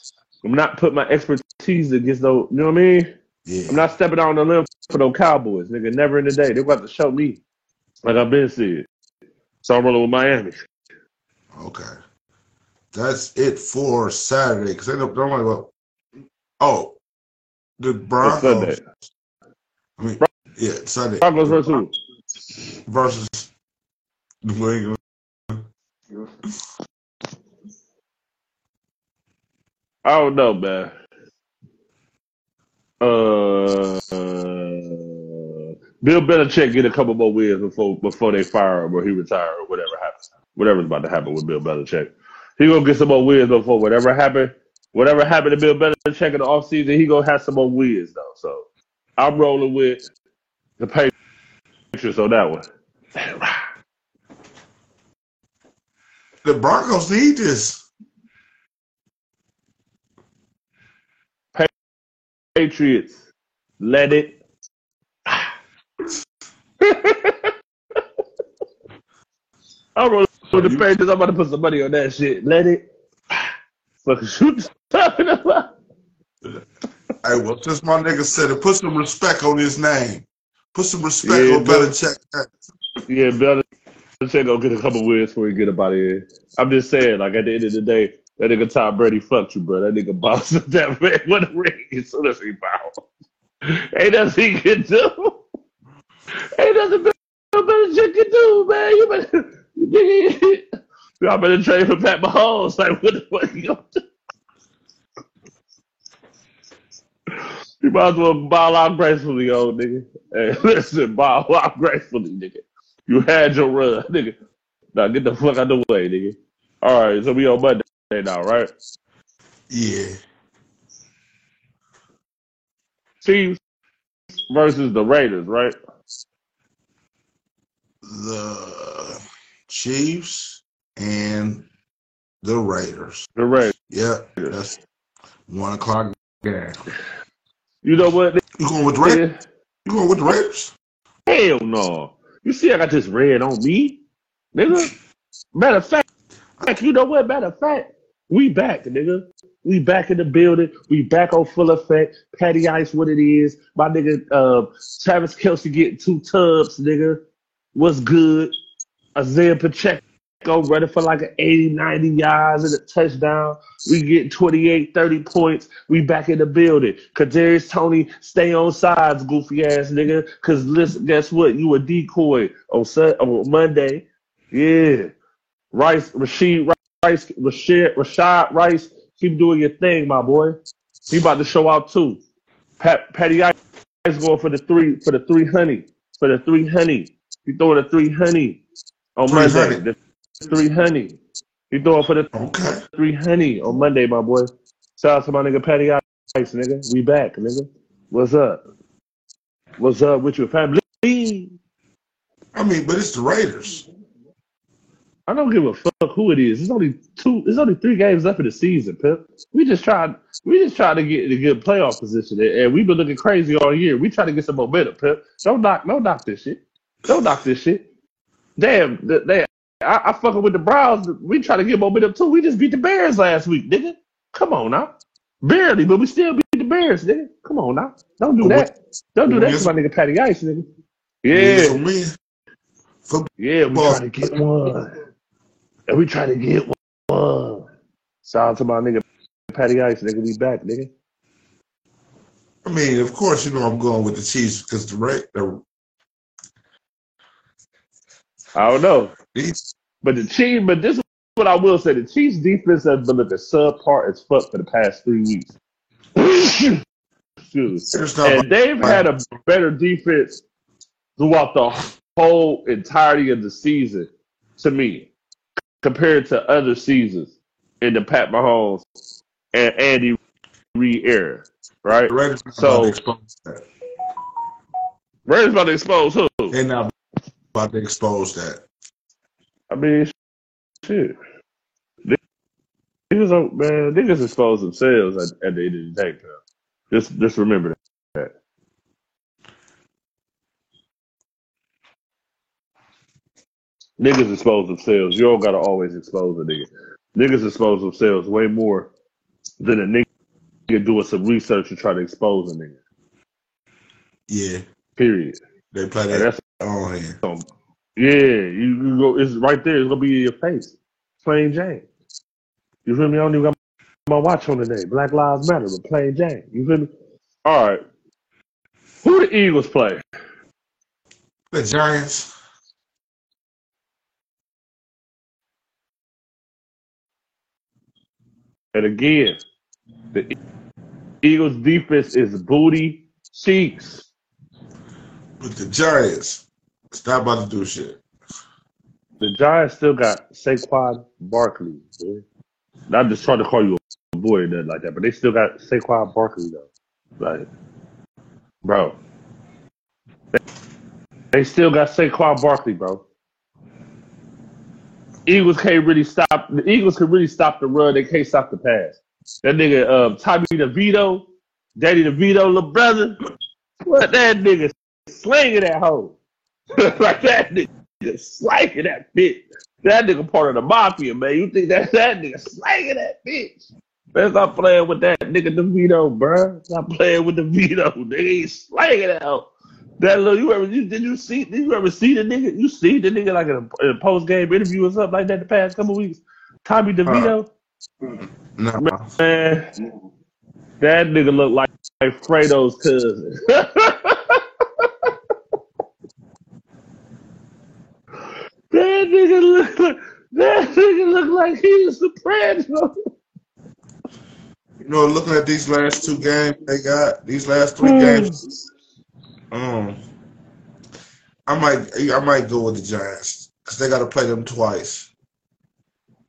I'm not putting my expertise against those. You know what I mean? yeah. I'm not stepping out on the limb for those Cowboys, nigga. Never in the day. They're going to show me, like I've been said. So I'm rolling with Miami. Okay. That's it for Saturday. Because they don't, don't want to go. Oh, the Broncos. I mean, yeah, Sunday Broncos versus who? versus New England. I don't know, man. Uh, Bill Belichick get a couple more wins before before they fire him or he retire or whatever happens. Whatever's about to happen with Bill Belichick. He gonna get some more wins before whatever happened. Whatever happened to Bill Belichick in the offseason, he gonna have some more wins though. So I'm rolling with the Patriots on that one. The Broncos need this. Patriots, let it. I'm rolling with the Patriots. I'm about to put some money on that shit. Let it. [SIGHS] Fucking shoot talking about. Hey, well, since my nigga said it, put some respect on his name. Put some respect Yeah, on bro. Belichick. Yeah, Belichick gonna get a couple wins before he get up out of here. I'm just saying, like at the end of the day, that nigga Tom Brady fucked you, bro. That nigga bounce that [LAUGHS] man with a ring as soon as he bounce. Ain't nothing he can do. Ain't nothing Bill Belichick can do, man. You better, [LAUGHS] better trade for Pat Mahomes. Like, what the fuck you gonna do? You might as well bow out gracefully, old nigga. Hey, [LAUGHS] listen, bow out gracefully, nigga. You had your run, [LAUGHS] nigga. Now get the fuck out the way, nigga. All right, so we on Monday now, right? Yeah. Chiefs versus the Raiders, right? The Chiefs and the Raiders. The Raiders. Yeah, that's one o'clock game. You know what, You going with the Raiders? You going with the Raiders? Hell no. You see, I got this red on me, nigga. Matter of fact, you know what? Matter of fact, we back, nigga. We back in the building. We back on full effect. Patty Ice, what it is. My nigga, uh, Travis Kelce getting two tubs, nigga. What's good? Isaiah Pacheco running for like an 80, 90 yards and a touchdown. We get 28, 30 points. We back in the building. Kadarius Toney, stay on sides, goofy ass nigga. Cause listen, guess what? You a decoy on Sun- on Monday. Yeah. Rice, Rasheed Rice, Rashid, Rashad Rice, keep doing your thing, my boy. He about to show out too. Pat, Patty Ice going for the three for the three honey for the three honey. He throwing the three honey on Monday. The three honey. He throwing for the Okay. three honey on Monday, my boy. Shout out to my nigga Patty Ice, nigga. We back, nigga. What's up? What's up with your family? I mean, but it's the Raiders. I don't give a fuck who it is. It's only two. It's only three games left of the season, Pip. We just tried. We just tried to get in a good playoff position, and and we've been looking crazy all year. We try to get some momentum, Pip. Don't knock. Don't knock this shit. Don't knock this shit. Damn. Damn. I, I fucking with the Browns. We try to get momentum too. We just beat the Bears last week, nigga. Come on now. Barely, but we still beat the Bears, nigga. Come on now. Don't do that. Don't do that to my nigga Patty Ice, nigga. Yeah. Yeah. For me, Yeah, we try to get one. And we try to get one. Shout out to my nigga Patty Ice, nigga. We back, nigga. I mean, of course, you know I'm going with the Chiefs because the the I don't know. But the Chiefs, but this is what I will say. The Chiefs defense has been looking subpart as fuck for the past three weeks. Excuse me. And they've had a better defense throughout the whole entirety of the season to me, compared to other seasons in the Pat Mahomes and Andy Reid era, right? The Raiders So- about to expose that. Raiders about to expose who? They not about to expose that. I mean, shit. Niggas, don't- man, niggas expose themselves at, at the end of the day, man. Just, just remember that. Niggas expose themselves. You don't gotta always expose a nigga. Niggas expose themselves way more than a nigga doing some research to try to expose a nigga. Yeah, Period. they play that on hand. um, yeah, you, you go. It's right there. It's gonna be in your face. Plain Jane. You feel me? I don't even got my watch on today. Black Lives Matter, but plain Jane. You feel me? All right. Who the Eagles play? The Giants. And again, the Eagles defense is booty cheeks. With the Giants. Stop about to do shit. The Giants still got Saquon Barkley. Boy. Not just trying to call you a boy like that, but they still got Saquon Barkley though. Like, bro, they, they still got Saquon Barkley, bro. Eagles can't really stop. The Eagles can really stop the run. They can't stop the pass. That nigga, um, Tommy DeVito, Daddy DeVito, little brother. What that nigga slinging that hoe? [LAUGHS] like that nigga slanging that bitch. That nigga part of the mafia, man. You think that that nigga slanging that bitch? Man, stop playing with that nigga DeVito, bruh. Stop playing with DeVito. Nigga, he's slanging hoe. That little, you ever you, did you see did you ever see the nigga? You see the nigga like in a, in a post game interview or something like that the past couple weeks? Tommy DeVito, No. man, that nigga look like, like Fredo's cousin. [LAUGHS] that nigga look like that nigga look like he was soprano. You know, looking at these last two games they got, these last three Hmm. games, um, I might I might go with the Giants because they got to play them twice.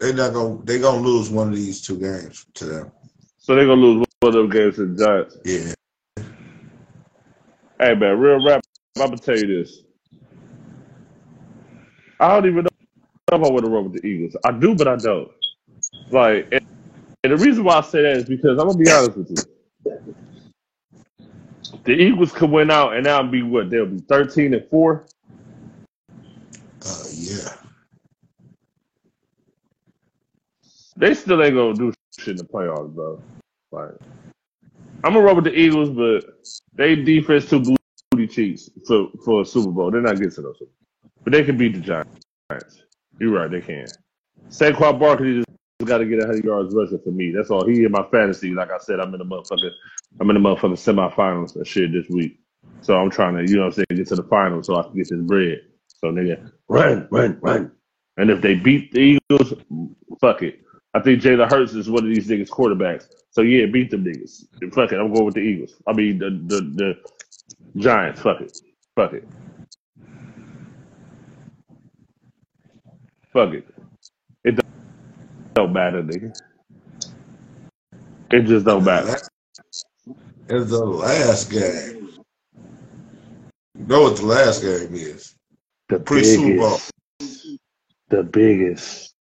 They not gonna they gonna lose one of these two games to them. So they're gonna lose one of them games to the Giants. Yeah, Hey man, real rap. I'm gonna tell you this. I don't even know if I want to run with the Eagles. I do, but I don't. Like, and, and the reason why I say that is because I'm gonna be honest with you. The Eagles could win out and now be what? They'll be 13 and four. uh, yeah. They still ain't gonna do shit in the playoffs, bro. Like, I'm gonna roll with the Eagles, but they defense too booty cheeks for for a Super Bowl. They're not getting to those, Super Bowls. But they can beat the Giants. You're right, they can. Saquon Barkley just got to get 100 yards rushing for me. That's all. He in my fantasy. Like I said, I'm in the motherfucker. I'm in the motherfucking semifinals and shit this week. So I'm trying to, you know what I'm saying, get to the finals so I can get this bread. So nigga, run, run, run. And if they beat the Eagles, fuck it. I think Jalen Hurts is one of these niggas quarterbacks. So yeah, beat them niggas. Fuck it. I'm going with the Eagles. I mean the the, the Giants. Fuck it. Fuck it. Fuck it. It don't, don't matter, nigga. It just don't matter. It's the last game. You know what the last game is? The Pre Super Bowl. biggest. The biggest.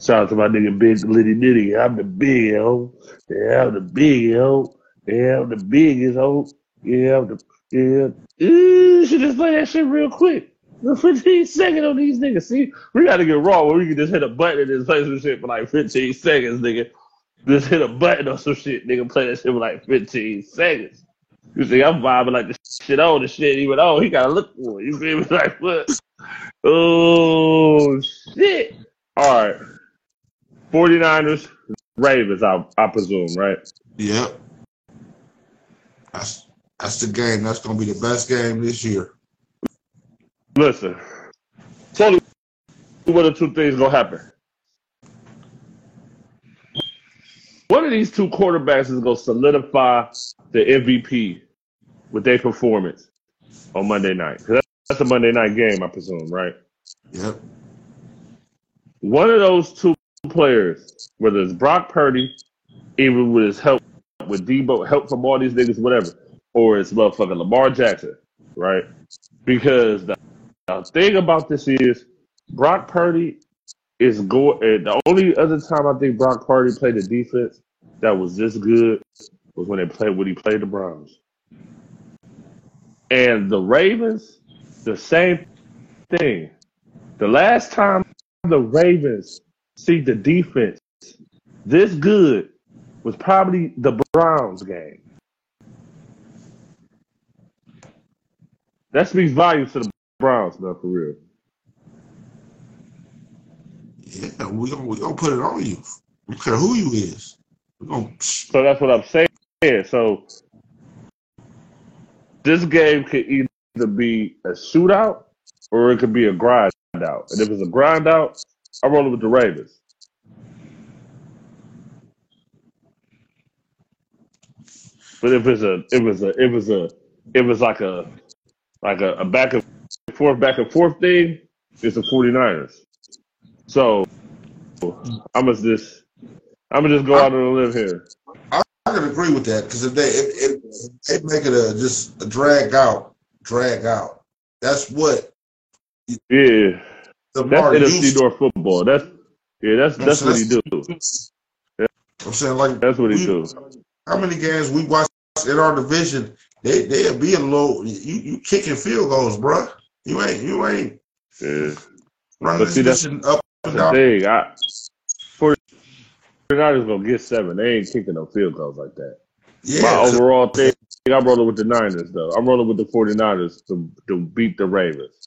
Shout out to my nigga Big Litty Nitty. I'm the big yo. Yeah, I'm the big yo. Yeah, I'm the biggest ho. Yeah, I'm the yeah. Ooh, should just play that shit real quick. [LAUGHS] 15 seconds on these niggas. See, we gotta get raw where we can just hit a button and just play some shit for like 15 seconds, nigga. Just hit a button or some shit, nigga. Play that shit for like 15 seconds. You see, I'm vibing like the shit on the shit, even oh, he gotta look for it. You feel me? [LAUGHS] Like what? Oh shit. All right. 49ers, Ravens, I, I presume, right? Yep. That's that's the game. That's gonna be the best game this year. Listen, me what the two things gonna happen. One of these two quarterbacks is gonna solidify the MVP with their performance on Monday night. that's a Monday night game, I presume, right? Yep. One of those two players, whether it's Brock Purdy, even with his help with Deebo, help from all these niggas, whatever, or it's motherfucking Lamar Jackson, right? Because the, the thing about this is Brock Purdy is going. The only other time I think Brock Purdy played a defense that was this good was when they played when he played the Browns. And the Ravens, the same thing. The last time the Ravens see the defense this good was probably the Browns game. That speaks volumes to the Browns, man, for real. Yeah, we gonna we gonna put it on you. We don't care who you is. We gonna So that's what I'm saying. So this game could either be a shootout or it could be a grind out. And if it's a grind out, I'm rolling with the Ravens. But if it's a, it was a, it was a, it was like a, like a, a back and forth, back and forth thing. It's the 49ers. So I'm just, I'm gonna just go out on a limb here. I, I can agree with that because if they if, if they make it a just a drag out, drag out. That's what Yeah, the that's NFC. North football. That's yeah, that's that's so what he do. I'm saying like That's what he we, do. how many games we watch in our division? They they'll be a low. You you kicking field goals, bruh. You ain't you ain't Yeah. But this see, that's up and down. thing. I 49ers gonna get seven. They ain't kicking no field goals like that. My Yeah, so- overall thing, I'm rolling with the Niners though. I'm rolling with the 49ers to, to beat the Ravens.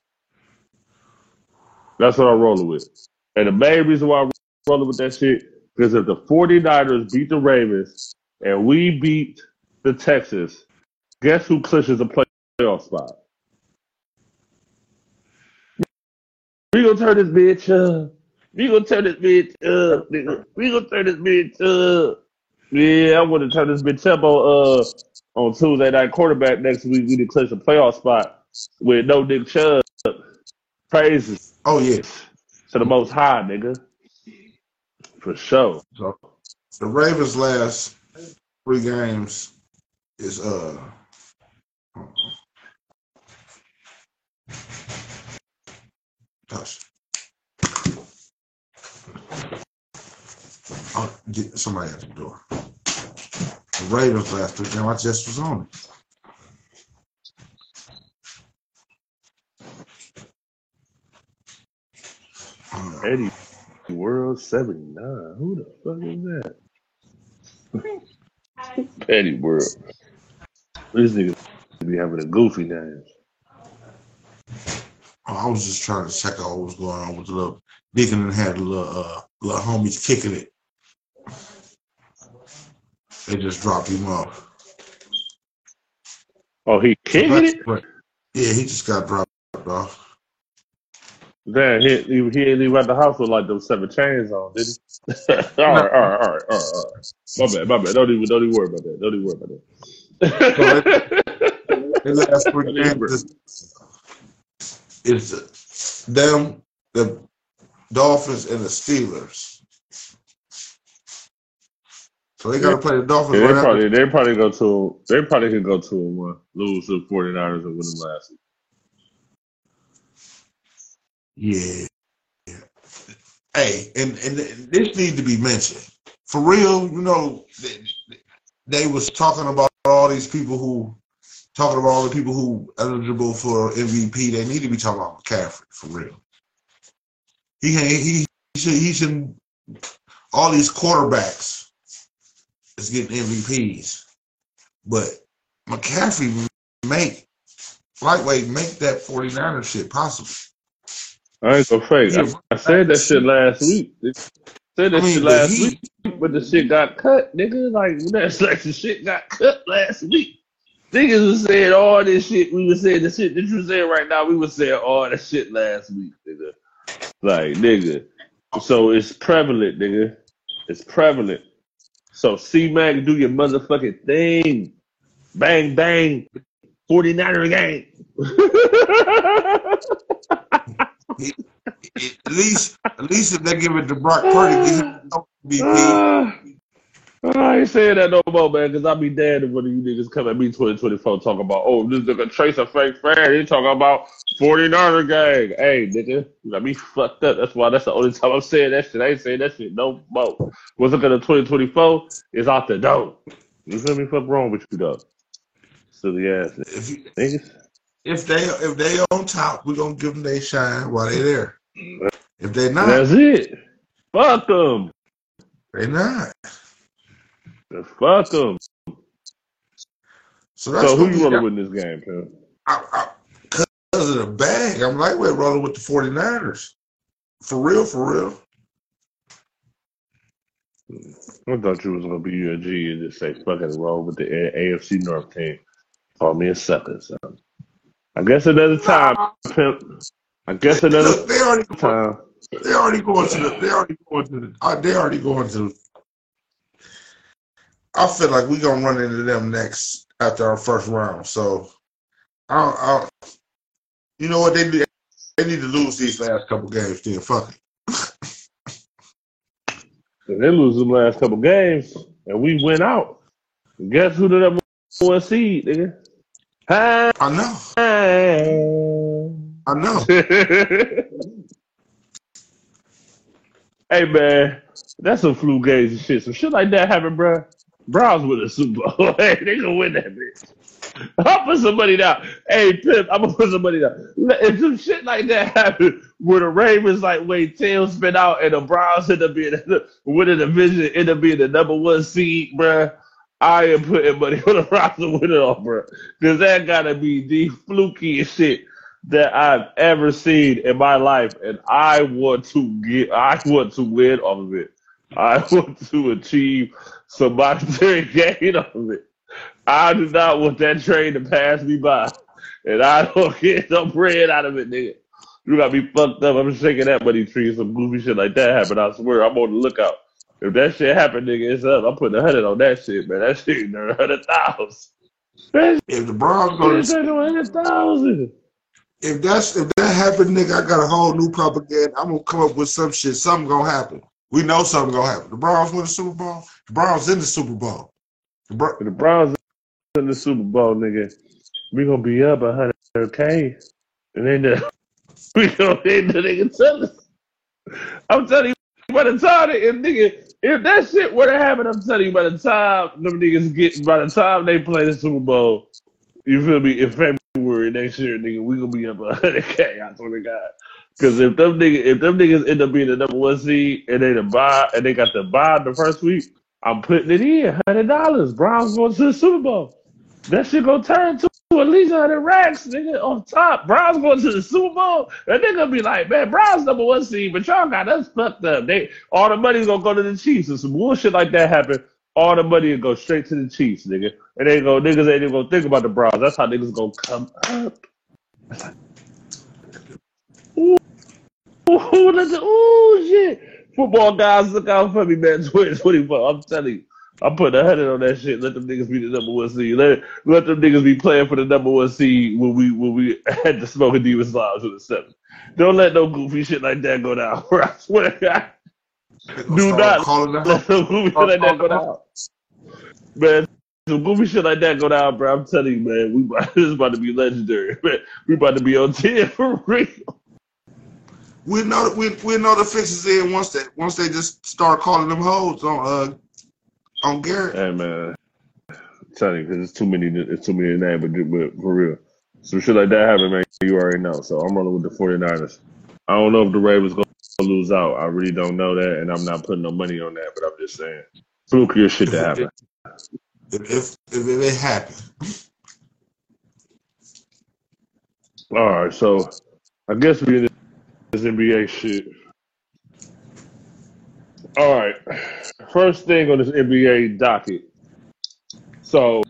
That's what I'm rolling with. And the main reason why I'm rolling with that shit, because if the 49ers beat the Ravens and we beat the Texans, guess who clinches a playoff spot? We gonna turn this bitch up. We gonna turn this bitch up, nigga. We gonna turn this bitch up. Yeah, I want to turn this bitch up on uh on Tuesday night quarterback next week. We need to clinch a playoff spot with no Nick Chubb. Praises oh yeah. to the Most High, nigga. For sure. So the Ravens last three games is uh gosh. Oh, get somebody at the door. The Ravens last three games, I just was on it. Eddie World 79. Who the fuck is that? [LAUGHS] Eddie World. These niggas be having a goofy name. I was just trying to check out what was going on with the little Deacon and had a little uh little homies kicking it. They just dropped him off. Oh, he kicking it? But- yeah, he just got dropped off. Damn, he, he, he didn't leave out the house with like those seven chains on, did he? [LAUGHS] all right, all right, all right, all right, all right. My bad, my bad. Don't even, don't even worry about that. Don't even worry about that. His [LAUGHS] last three games is them, the Dolphins, and the Steelers. So they got to play the Dolphins Yeah, they right after. probably they probably go to they probably could go to and one, uh, lose to the 49ers and win them last. week. Yeah. Hey, and and this need to be mentioned for real. You know, they, they was talking about all these people who talking about all the people who eligible for MVP. They need to be talking about McCaffrey for real. He ain't- he he should he should all these quarterbacks is getting MVPs, but McCaffrey make lightweight make that 49er shit possible. I ain't gonna fake. Yeah. I, I said that shit last week. I said that I mean, shit last he- week, but the shit got cut, nigga. Like that's [LAUGHS] like the shit got cut last week. Niggas was saying all this shit. We was saying the shit that you saying right now. We was saying all the shit last week, nigga. Like nigga. So it's prevalent, nigga. It's prevalent. So C Mac, do your motherfucking thing. Bang bang. 49er gang. At least, at least if they give it to Brock Purdy, he MVP. [SIGHS] I ain't saying that no more, man, because I'll be dead if one of you niggas come at me 2024 talking about, oh, this nigga Trace a fake fan. He talking about 49er gang. Hey, nigga, you got me fucked up. That's why that's the only time I'm saying that shit. I ain't saying that shit no more. What's looking at 2024 is out the door. You feel me? Fuck wrong with you, though. Silly ass If you, niggas. if they if they on top, we gonna give them they shine while they there. If they not, That's it. Fuck them. they not. Fuck them. So that's So who what you we rolling got. with in this game, pal? I, I, Cause of the bag, I'm like we're rolling with the 49ers. For real, for real. I thought you was gonna be UNG and just say fucking roll with the A- AFC North team. Call me a sucker, son. I guess another time, pimp. I guess another Look, they already time. they already going to the they already going to the uh, they already going to. I feel like we're gonna run into them next after our first round. So, I, I you know what they do? They need to lose these last couple games. Then fuck it. And they lose them last couple games, and we went out. Guess who the number one seed, nigga? Hi. I know, I know. [LAUGHS] hey man, that's some flu games and shit. Some shit like that happen, bro. Browns win the Super Bowl. [LAUGHS] hey, they gonna win that bitch. I'll put somebody down. Hey, Pip, I'm gonna put somebody down. If some shit like that happen, where the Ravens like wait tail spin out and the Browns end up being win the division, end up being the number one seed, bruh. I am putting money [LAUGHS] on the Browns to win it all, bruh. Because that gotta be the flukiest shit that I've ever seen in my life, and I want to get, I want to win off of it. I [LAUGHS] want to achieve some monetary gain of it. I do not want that train to pass me by, and I don't [LAUGHS] get no bread out of it, nigga. You got me fucked up. I'm shaking that money tree. Some goofy shit like that happen. I swear, I'm on the lookout. If that shit happen, nigga, it's up. I'm putting a hundred on that shit, man. That shit, a hundred thousand. If the Browns go shit, to a hundred thousand. if that's if that happened, nigga, I got a whole new propaganda. I'm gonna come up with some shit. Something gonna happen. We know something gonna happen. The Browns win the Super Bowl. The Browns in the Super Bowl. The Bro- the Browns in the Super Bowl, nigga, we gonna be up a hundred K, and then the, [LAUGHS] we gonna [LAUGHS] end the nigga tell us. I'm telling you, by the time if nigga, if that shit were to happen, I'm telling you, by the time them niggas get, by the time they play the Super Bowl, you feel me? In February next year, nigga, we gonna be up a hundred K. I swear to God. Because if them niggas, if them niggas end up being the number one seed and they the buy and they got the buy the first week, I'm putting it in hundred dollars. Browns going to the Super Bowl. That shit gonna turn to at least hundred racks, nigga, on top. Browns going to the Super Bowl, and they gonna be like, man, Browns number one seed, but y'all got us fucked up. They all the money's gonna go to the Chiefs. If some bullshit like that happen, all the money will go straight to the Chiefs, nigga. And they go niggas ain't even gonna think about the Browns. That's how niggas gonna come up. Ooh, ooh, at- ooh, shit. Football guys, look out for me, man. [LAUGHS] 2024. I'm telling you. I'm putting a hundred on that shit. Let them niggas be the number one seed. Let let them niggas be playing for the number one seed when we when we [LAUGHS] had the smoking demons lives with the seven. Don't let no goofy shit like that go down. Bro. [LAUGHS] I swear to God. Do not let some goofy shit like that go down. Man, some goofy shit like that go down, bro. I'm telling you, man, we about, this is about to be legendary. Man, we about to be on 10 for real. We know we we know the fix is in once they once they just start calling them hoes on uh on Garrett. Hey man, I'm telling you, because it's too many, it's too many names, but, but for real, some shit like that happen, man. You already know. So I'm rolling with the 49ers. I don't know if the Ravens gonna lose out. I really don't know that, and I'm not putting no money on that. But I'm just saying, flukier shit to happen. If if, if it happen, All right, so I guess we this NBA shit. All right, first thing on this NBA docket. So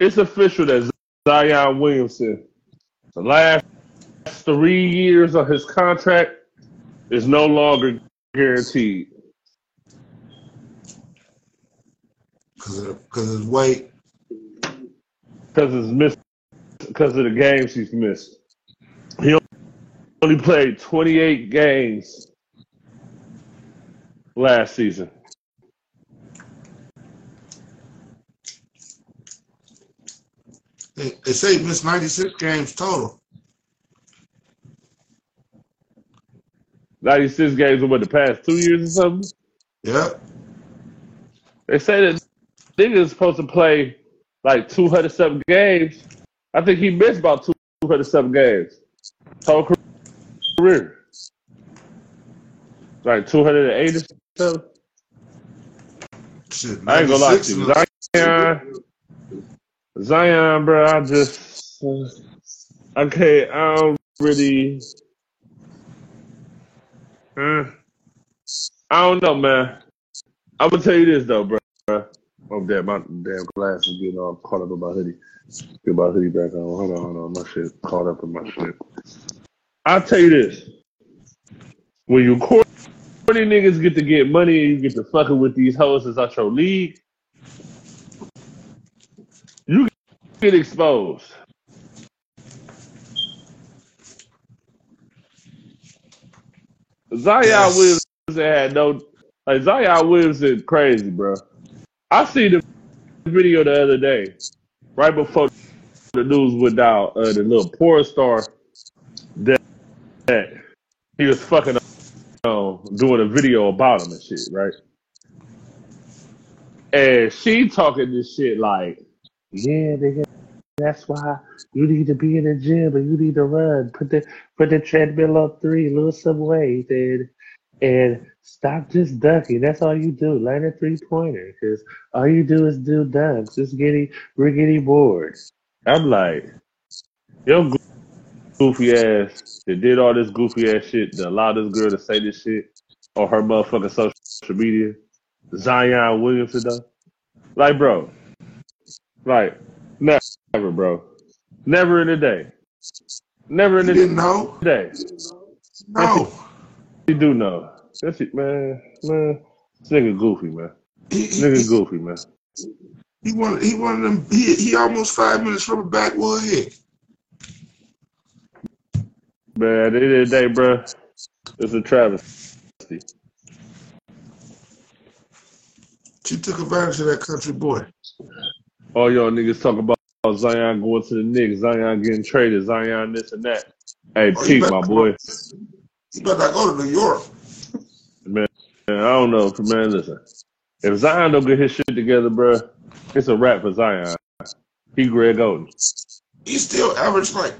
it's official that Zion Williamson, the last three years of his contract, is no longer guaranteed. because of because his weight. because it's missed because of the games he's missed. Only played 28 games last season. They, they say he missed 96 games total. 96 games over the past two years or something. Yep. They say that niggas supposed to play like 207 games. I think he missed about 207 games. Total career. Like 208 or something. Shit, I ain't gonna lie to you. Zion, Zion, bro, I just, I can't, I don't really, uh, I don't know, man. I'm gonna tell you this though, bro. Oh damn, my damn glasses getting all caught up in my hoodie. Get my hoodie back on. Hold on, hold on. My shit caught up in my shit. I'll tell you this. When you corny niggas get to get money and you get to fucking with these hoes that's out your league, you get exposed. Zion Yes. Williamson had no like Zion Williamson crazy, bro. I see the video the other day, right before the news went out, uh, the little porn star that, that he was fucking on doing a video about him and shit, right? And she talking this shit like, yeah, nigga, that's why you need to be in the gym and you need to run. Put the put the treadmill up three, lose some weight, and and stop just dunking. That's all you do. Learn a three pointer, because all you do is do dunks. Just getting we're getting bored. I'm like, yo, goofy ass that did all this goofy ass shit that allowed this girl to say this shit on her motherfucking social media. Zion Williamson though, like, bro, like, never, bro, never in a day, never in You a didn't know? day. No. You do know. That's it, man. Man, this nigga goofy, man. He, he, Nigga goofy, man. he, one, he one of them, he, he almost five minutes from a backwood hit. Man, at the end of the day, bro, it's a travesty. She took advantage of that country boy. All y'all niggas talk about Zion going to the Knicks, Zion getting traded, Zion this and that. Hey, Oh, Pete, my boy. you better not go to New York. Man, I don't know. Man, listen. If Zion don't get his shit together, bro, it's a wrap for Zion. He Greg Oden. He still averaged like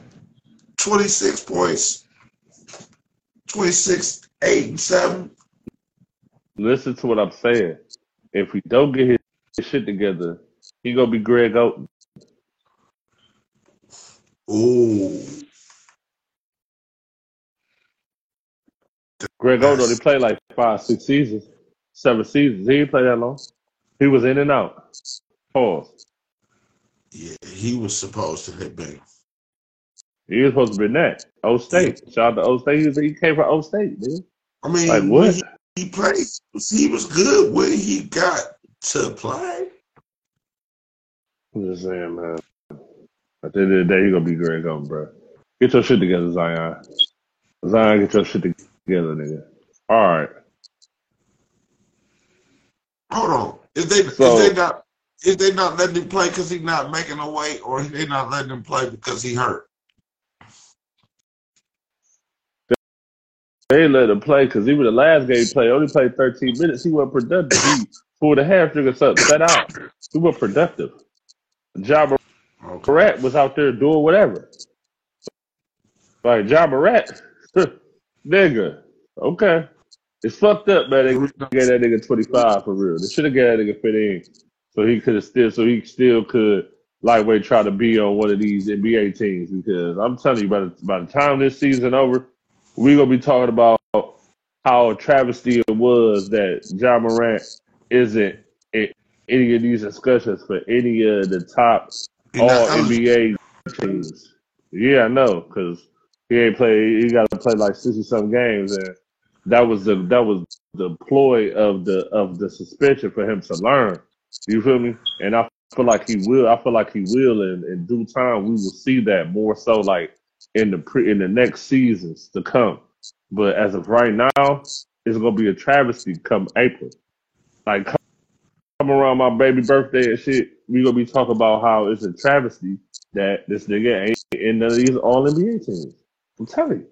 26 points, 26, 8, and 7. Listen to what I'm saying. If he don't get his, his shit together, he gonna be Greg Oden. Ooh. Greg Oden only played like five, six seasons, seven seasons. He didn't play that long. He was in and out. Pause. yeah, he was supposed to have been. He was supposed to be that. O. State. Shout out to O State. He, was, he came from O State, dude. I mean, when what? he, he played, he was good when he got to play. I'm just saying, man. At the end of the day, he gonna be Greg Oden, bro. Get your shit together, Zion. Zion, get your shit together, nigga. All right. Hold on. If they if they not if they not letting him play because he's not making a weight, or if they not letting him play because he hurt. They let him play because even the last game he played, only played 13 minutes. He wasn't productive. He pulled a hamstring or something, set out. He wasn't productive. John Okay. Morant was out there doing whatever. Like Ja Morant, [LAUGHS] nigga. Okay, it's fucked up, man. They gave that nigga 25 for real. They should have gave that nigga 15, so he could have still, so he still could lightweight try to be on one of these NBA teams. Because I'm telling you, by the, by the time this season over, we gonna be talking about how a travesty it was that Ja Morant isn't in any of these discussions for any of the top all eligible. NBA teams. Yeah, I know, because he ain't play. He got to play like sixty some games, and that was the that was the ploy of the of the suspension for him to learn. You feel me? And I feel like he will. I feel like he will, and in due time, we will see that more so, like in the pre in the next seasons to come. But as of right now, it's gonna be a travesty come April. Like come come around my baby birthday and shit, we gonna be talking about how it's a travesty that this nigga ain't in none of these All NBA teams. I'm telling you.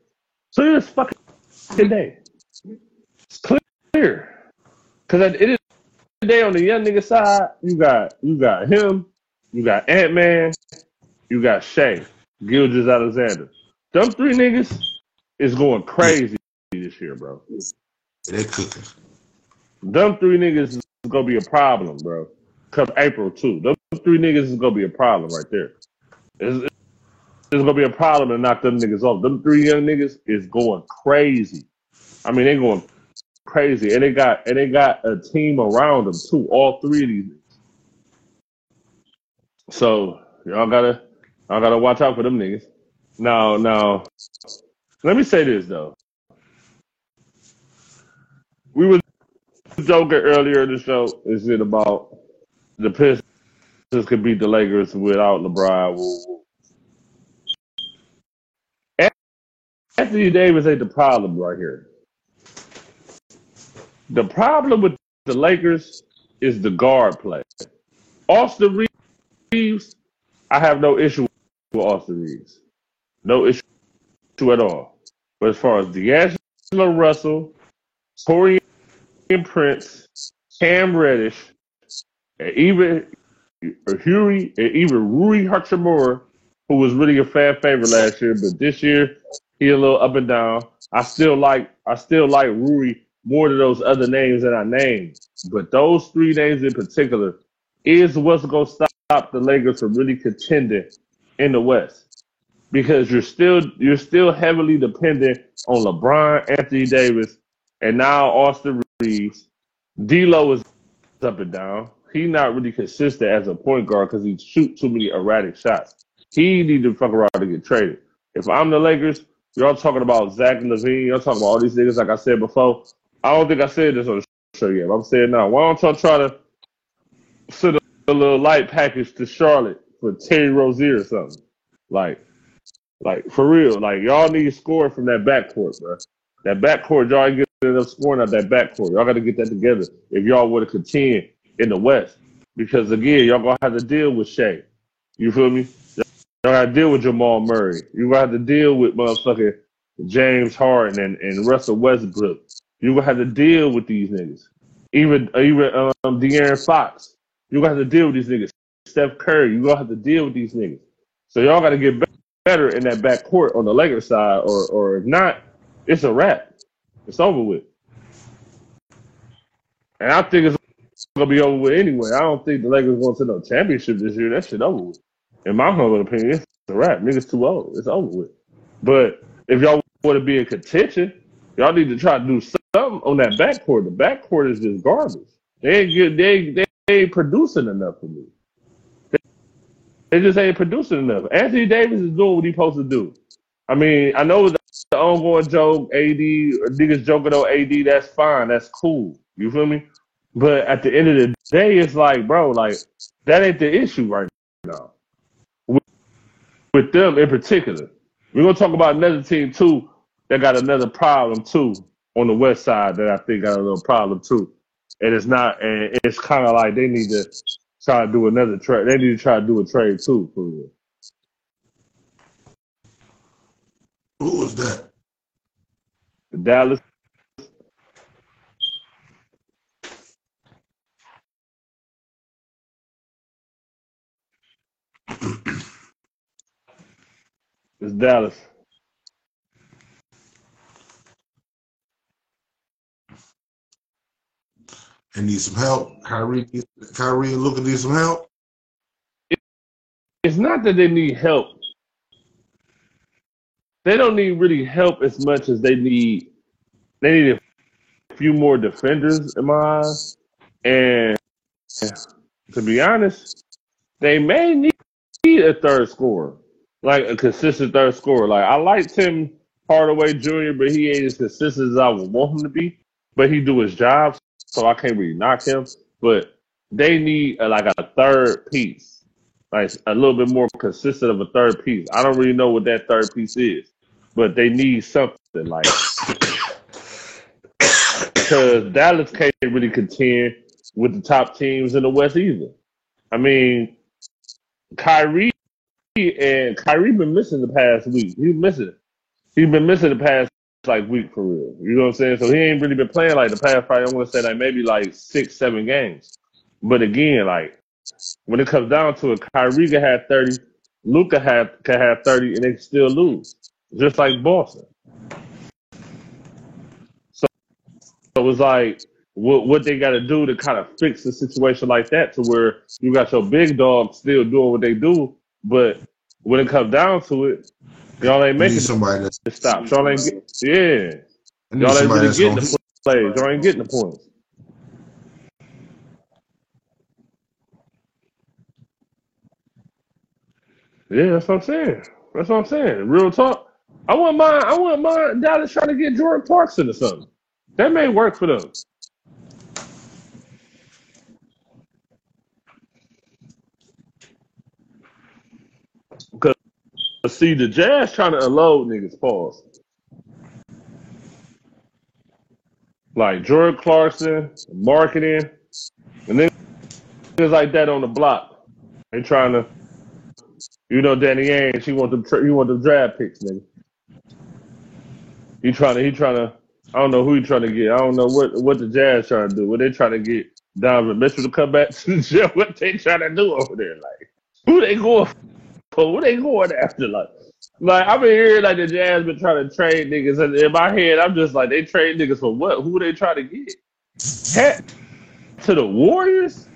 So it's fucking day. It's clear. Cause end of the day, on the young nigga side, you got you got him, you got Ant Man, you got Shai, Gilgeous-Alexander. Them three niggas is going crazy this year, bro. They cooking. Them three niggas is gonna be a problem, bro. Come April too. Them three niggas is gonna be a problem right there. It's, it's gonna be a problem to knock them niggas off. Them three young niggas is going crazy. I mean, they going crazy, and they got and they got a team around them too. All three of these. So y'all gotta y'all gotta watch out for them niggas. Now, now, let me say this though. We were joking earlier in the show. Is it about the Pistons could beat the Lakers without LeBron? Anthony Davis ain't the problem right here. The problem with the Lakers is the guard play. Austin Reaves, I have no issue with Austin Reaves. No issue at all. But as far as D'Angelo Russell, Taurean Prince, Cam Reddish, and even uh, Huey, and even Rui Hachimura, who was really a fan favorite last year, but this year he a little up and down. I still like I still like Rui more than those other names that I named. But those three names in particular is what's gonna stop the Lakers from really contending in the West. Because you're still you're still heavily dependent on LeBron, Anthony Davis, and now Austin Reaves. D'Lo is up and down. He's not really consistent as a point guard because he shoot too many erratic shots. He need to fuck around to get traded. If I'm the Lakers, y'all talking about Zach LaVine, y'all talking about all these niggas like I said before. I don't think I said this on the show yet. I'm saying now. Why don't y'all try to send a, a little light package to Charlotte for Terry Rozier or something? Like, like for real. Like y'all need scoring from that backcourt, bro. That backcourt, y'all ain't getting enough scoring out that backcourt. Y'all got to get that together if y'all want to contend in the West. Because again, y'all gonna have to deal with Shai. You feel me? Y'all got to deal with Jamal Murray. You gonna have to deal with motherfucking James Harden and, and Russell Westbrook. You gonna have to deal with these niggas. Even even um De'Aaron Fox. You gonna have to deal with these niggas. Steph Curry. You're gonna have to deal with these niggas. So y'all got to get better in that back court on the Lakers side, or or if not, it's a wrap. It's over with. And I think it's gonna be over with anyway. I don't think the Lakers going to no championship this year. That shit over with. In my humble opinion, it's a wrap. Niggas too old. It's over with. But if y'all want to be in contention, y'all need to try to do something on that backcourt. The backcourt is just garbage. They ain't get, they, they ain't producing enough for me. They, just ain't producing enough. Anthony Davis is doing what he's supposed to do. I mean, I know the ongoing joke, AD, or niggas joking on AD, that's fine. That's cool. You feel me? But at the end of the day, it's like, bro, like, that ain't the issue right now. With, with them in particular. We're going to talk about another team, too, that got another problem, too, on the west side that I think got a little problem, too. And it's not, and it's kind of like they need to try to do another trade. They need to try to do a trade, too, for real. Who was that? The Dallas It's Dallas. And need some help. Kyrie, Kyrie and Luka need some help. It's not that they need help. They don't need really help as much as they need. They need a few more defenders in my eyes, and to be honest, they may need a third scorer, like a consistent third scorer. Like I like Tim Hardaway Jr., but he ain't as consistent as I would want him to be. But he do his job, so I can't really knock him. But they need a, like a third piece, like a little bit more consistent of a third piece. I don't really know what that third piece is, but they need something like because Dallas can't really contend with the top teams in the West either. I mean, Kyrie and Kyrie been missing the past week. He's missing. He's been missing the past like week for real. You know what I'm saying? So he ain't really been playing like the past probably I want to say like maybe like six, seven games. But again, like when it comes down to it, Kyrie can have thirty, Luka have can have thirty, and they still lose, just like Boston. So it was like what what they got to do to kind of fix a situation like that to where you got your big dog still doing what they do, but when it comes down to it, y'all ain't making somebody that's the stops. Y'all ain't get, yeah, y'all ain't really getting the plays. Y'all ain't getting the points. Yeah, that's what I'm saying. That's what I'm saying. Real talk. I want my I want my Dallas trying to get Jordan Clarkson or something. That may work for them. Cause see the Jazz trying to unload niggas pause. Like Jordan Clarkson, Markkanen, and then niggas like that on the block. They trying to, you know, Danny Ainge. He want. Tra- he want them draft picks, nigga. He trying to. He trying to. I don't know who he trying to get. I don't know what what the Jazz trying to do. What they trying to get Donovan Mitchell to come back [LAUGHS] to the gym. What they trying to do over there? Like who they going for? Who they going after? Like. Like I've been hearing like the Jazz been trying to trade niggas, and in my head I'm just like they trade niggas for what? Who they trying to get? Heck, to the Warriors?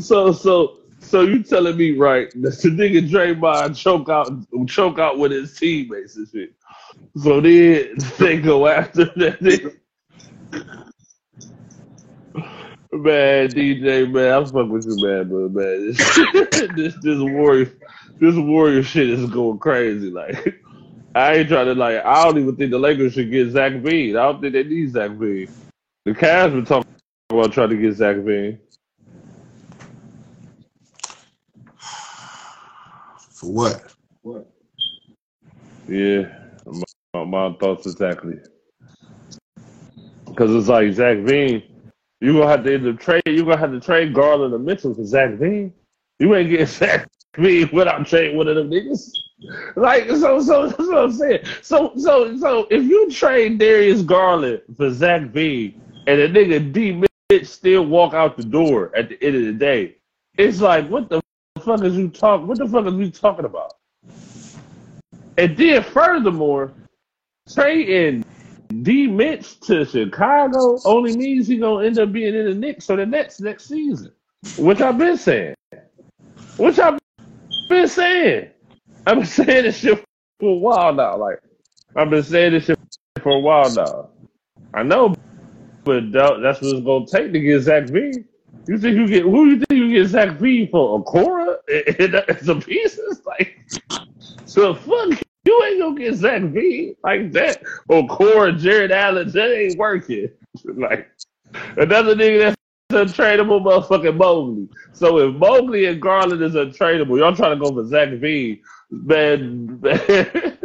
so so so you telling me right that the nigga Draymond choke out choke out with his teammates and shit. So then they go after that nigga. Man, DJ, man, I'm fucking with you, man, but man, this [LAUGHS] this, this warrior, this warrior shit is going crazy. Like, I ain't trying to like. I don't even think the Lakers should get Zach Bean. I don't think they need Zach Bean. The Cavs been talking about trying to get Zach Bean. for what? what? Yeah, my, my thoughts exactly. Because it's like Zach Bean, you gonna have to either trade. You gonna have to trade Garland or Mitchell for Zach Bean. You ain't getting [LAUGHS] Zach Bean without trading one of them niggas. Like so, so that's what I'm saying. So, so, so if you trade Darius Garland for Zach Bean and a nigga D Mitch still walk out the door at the end of the day, it's like what the fuck is you talk? What the fuck is you talking about? And then furthermore, trading D Mitch to Chicago only means he gonna end up being in the Knicks for the next next season. Which I've been saying. Which I've been saying. I've been saying this shit for a while now. Like I've been saying this shit for a while now. I know, but that's what it's gonna take to get Zach V. You think you get who you think you get Zach V for Okoro and, and some pieces? Like so fuck you ain't gonna get Zach V like that. Or Cora Jarrett Allen, that ain't working. [LAUGHS] like another nigga that's untradeable motherfucking Mobley. So if Mobley and Garland is untradeable, y'all trying to go for Zach V, man [LAUGHS]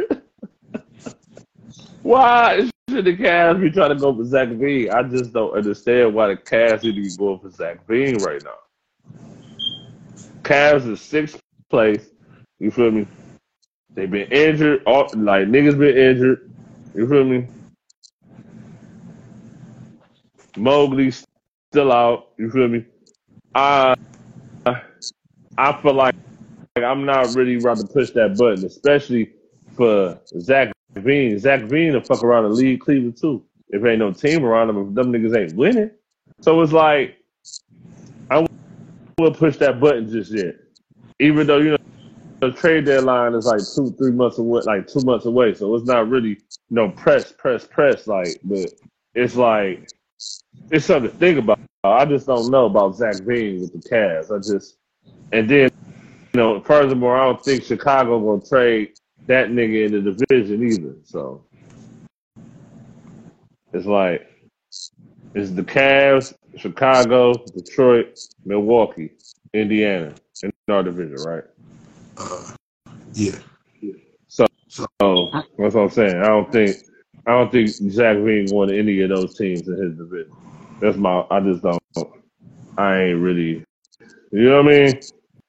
why should the Cavs be trying to go for Zach V? I just don't understand why the Cavs need to be going for Zach V right now. Cavs is sixth place. You feel me? They been injured. All, like niggas been injured. You feel me? Mobley's still out. You feel me? I I feel like, like I'm not really about to push that button, especially for Zach Veen. Zach Veen will fuck around and lead Cleveland too. If ain't no team around them, if them niggas ain't winning. So it's like I will push that button just yet. Even though you know the trade deadline is like two, three months away, like two months away. So it's not really you know press, press, press. Like, but it's like it's something to think about. I just don't know about Zach Veen with the Cavs. I just and then you know, furthermore, I don't think Chicago gonna trade that nigga in the division either. So it's like it's the Cavs, Chicago, Detroit, Milwaukee, Indiana in our division, right? Uh, yeah. So, So so that's what I'm saying. I don't think I don't think Zach Veen won any of those teams in his division. That's my. I just don't. I ain't really. You know what I mean?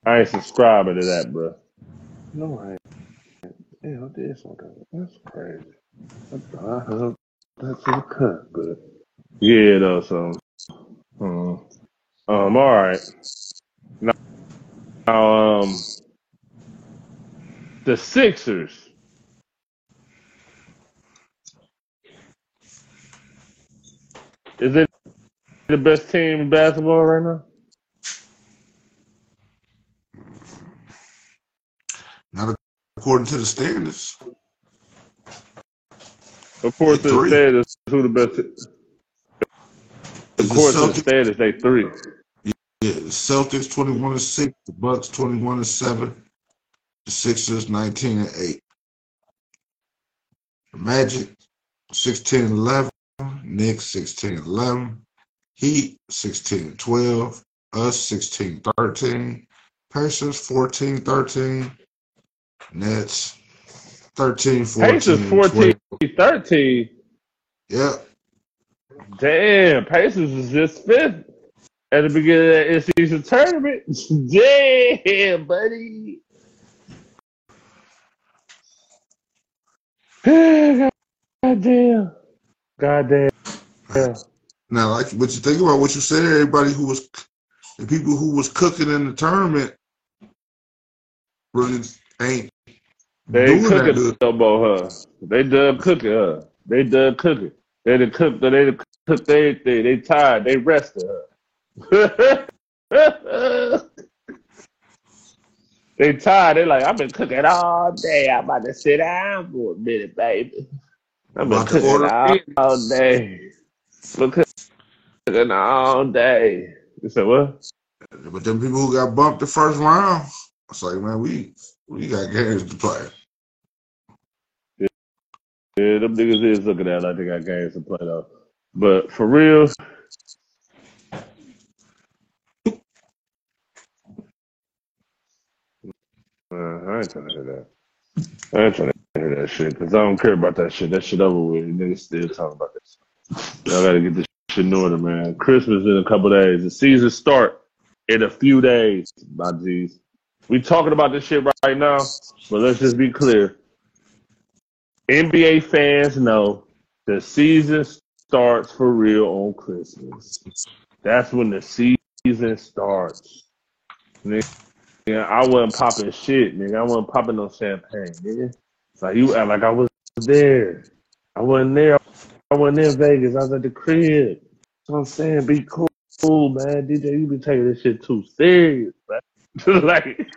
I ain't subscribing to that, bro. No, I ain't. Damn, this one. That's crazy. I hope that's in the cut, but yeah, though. So, um, um, all right. Now, Now, um, the Sixers. Is it the best team in basketball right now? not according to the standards. According to the standards, who the best? According to the standards, they three. Yeah, the Celtics twenty one and six, the Bucks twenty one and seven, Sixers nineteen and eight. Magic sixteen and eleven, Knicks sixteen and eleven, Heat sixteen and twelve, us 16-13, Pacers 14-13, Nets 13 14 Pacers 14, 13. Yeah, Damn, Pacers is just fifth at the beginning of that in-season tournament. [LAUGHS] Damn, buddy. God damn. God damn. Yeah. Now, like what you think about what you said, everybody who was the people who was cooking in the tournament really ain't They ain't cooking good. no more, huh? They done cooking, huh? They done cooking. They done cooked. They done cooked everything. They tired. They rested, huh? [LAUGHS] they tired. They like, I've been cooking all day. I'm about to sit down for a minute, baby. I've been About to cooking order all, in. all day. Been cooking all day. You said what? But them people who got bumped the first round, it's like, man, we we got games to play. Yeah, them niggas is looking at it like they got games to play though. But for real, uh, I ain't trying to hear that. I ain't trying to hear that shit because I don't care about that shit. That shit over with. Niggas still talking about this. Y'all gotta get this shit in order, man. Christmas in a couple days. The season start in a few days, my G's. We talking about this shit right now, but let's just be clear. NBA fans know the season starts for real on Christmas. That's when the season starts. Nigga, I wasn't popping shit, nigga. I wasn't popping no champagne, nigga. It's like you act like I was there. I wasn't there. I wasn't in Vegas. I was at the crib. What I'm saying. Be cool, man. DJ, you be taking this shit too serious, man. [LAUGHS] like,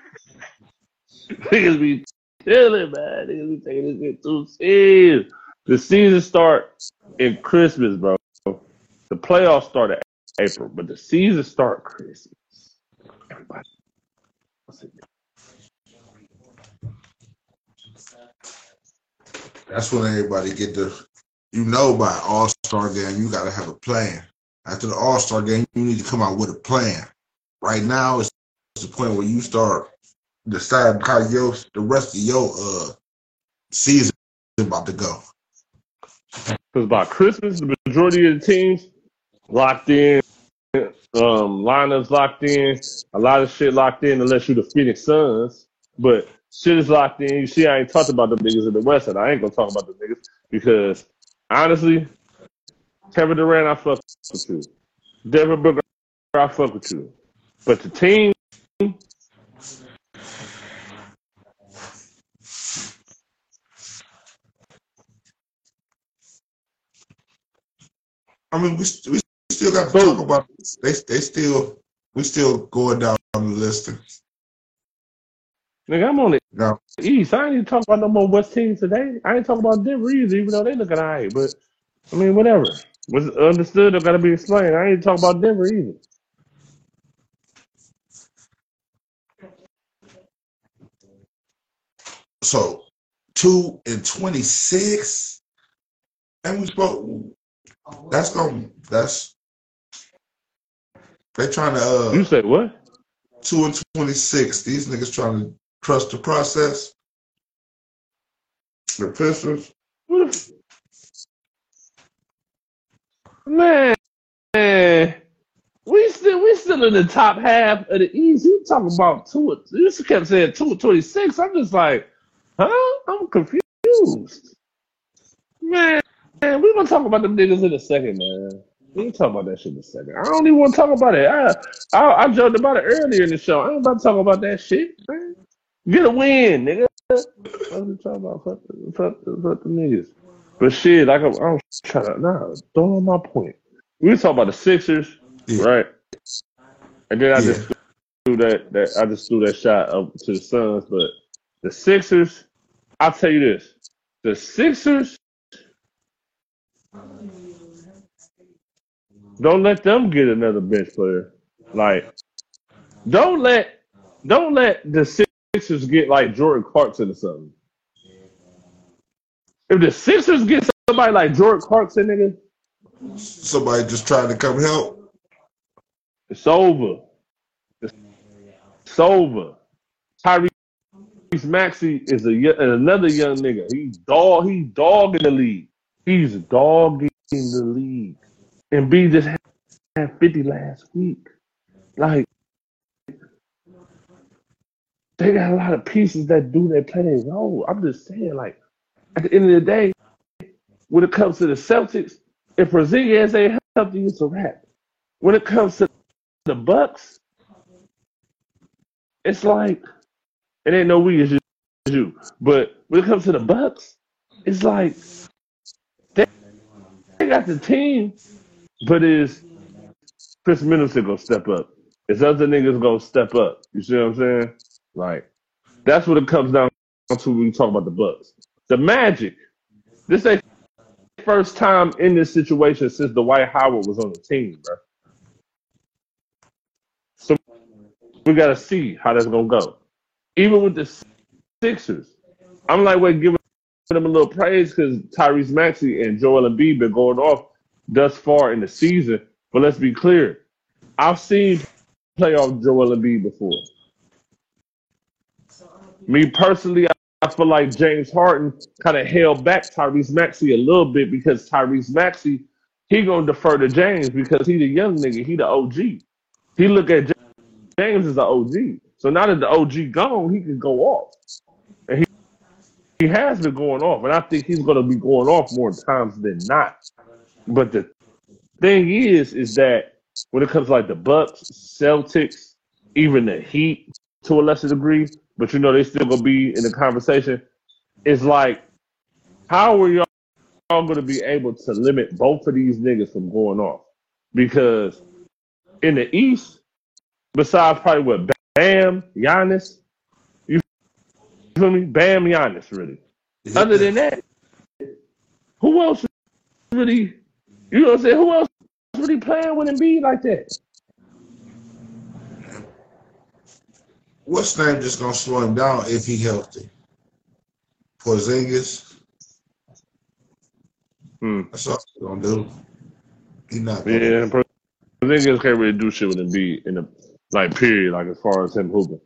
niggas be chilling, man. Niggas be taking this shit too serious. The season start in Christmas, bro. The playoffs start in April, but the season start Christmas. Everybody. That's when everybody get the you know by All Star game you gotta have a plan. After the All Star game, you need to come out with a plan. Right now it's the point where you start deciding how your the rest of your uh season is about to go. Because by Christmas, the majority of the teams locked in, um, lineups locked in, a lot of shit locked in, unless you're the Phoenix Suns. But shit is locked in. You see, I ain't talked about the niggas in the West, and I ain't gonna talk about the niggas because honestly, Kevin Durant, I fuck with you. Devin Booker, I fuck with you. But the team, I mean we, we still got to talk about they they still we still going down on the list. nigga, I'm on it. Now East. I ain't even talking about no more West teams today. I ain't talking about Denver either, even though they looking alright. But I mean, whatever. Was understood or gotta be explained. I ain't talking about Denver either. so two and twenty six, and we spoke. That's gonna that's they trying to Uh, You say what? two and twenty six. These niggas trying to trust the process. The Pistons. What Man, man, we still we still in the top half of the East. You talking about two? You just kept saying two twenty six. I'm just like, huh? I'm confused. Man, man, we gonna talk about them niggas in a second, man. We can talk about that shit in a second. I don't even want to talk about it. I, I I joked about it earlier in the show. I ain't about to talk about that shit. Man. Get a win, nigga. What are we talking about? Fuck, the- fuck, the- fuck the niggas. But shit, like I'm, I'm trying to nah, don't on my point. We talking about the Sixers, Yeah. right? And then I Yeah. just threw that, that I just threw that shot up to the Suns. But the Sixers, I'll tell you this: the Sixers, don't let them get another bench player. Like, don't let, don't let the Sixers get like Jordan Clarkson or something. If the Sixers get somebody like Jordan Clarkson, nigga, Somebody just trying to come help. it's over. It's over. Tyrese Maxey is a another young nigga. He's dog. He's dogging the league. He's dogging the league. Embiid just had- had 50 last week. Like they got a lot of pieces that do their play role. I'm just saying, like at the end of the day, when it comes to the Celtics, if Porzingis ain't healthy, it's a wrap. When it comes to the Bucks, it's like it ain't no we, just you. But when it comes to the Bucks, it's like they, they got the team, but is Khris Middleton gonna step up? Is other niggas gonna step up? You see what I'm saying? Like that's what it comes down to when you talk about the Bucks. The Magic, this ain't first time in this situation since the Dwight Howard was on the team, bro. So we gotta see how that's gonna go. Even with the Sixers, I'm like, wait, giving them a little praise because Tyrese Maxey and Joel Embiid been going off thus far in the season. But let's be clear, I've seen playoff Joel Embiid before. Me personally, I feel like James Harden kind of held back Tyrese Maxey a little bit because Tyrese Maxey he gonna defer to James because he the young nigga, he the OG. He look at James as the OG. So now that the OG gone, he can go off, and he he has been going off, and I think he's gonna be going off more times than not. But the thing is, is that when it comes to like the Bucks, Celtics, even the Heat to a lesser degree, but you know they still gonna be in the conversation. It's like, how are y'all to be able to limit both of these niggas from going off? Because in the East, besides probably what Bam, Giannis, you feel me? Bam, Giannis, really. Other than that, who else really? You know what I'm saying? Who else really playing with Embiid like that? What's name just gonna slow him down if he healthy? Porzingis. Hmm. That's all he's gonna do. He not gonna. Yeah, but niggas can't really do shit with Embiid in the like period, like as far as him hooping.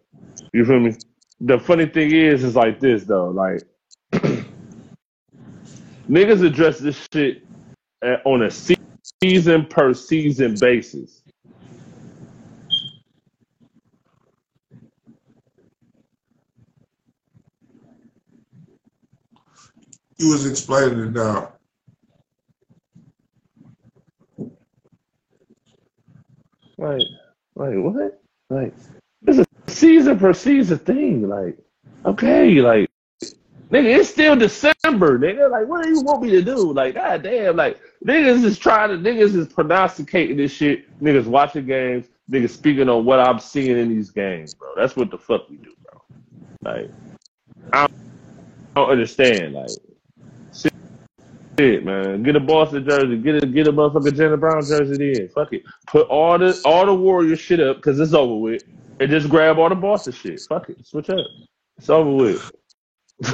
You feel me? The funny thing is, is like this though, like [CLEARS THROAT] niggas address this shit uh, on a se- season per season basis. You was explaining it now. Like, like what? Like, it's a season per season thing. Like, okay, like, nigga, it's still December, nigga. Like, what do you want me to do? Like, god damn, like, niggas is trying to, niggas is pronosticating this shit. Niggas watching games. Niggas speaking on what I'm seeing in these games, bro. That's what the fuck we do, bro. Like, I don't understand. Like, shit, man. Get a Boston jersey. Get a get a motherfucking Jaylen Brown jersey. Then fuck it. Put all the all the Warrior shit up because it's over with, and just grab all the Boston shit. Fuck it. Switch up. It's over with. [LAUGHS]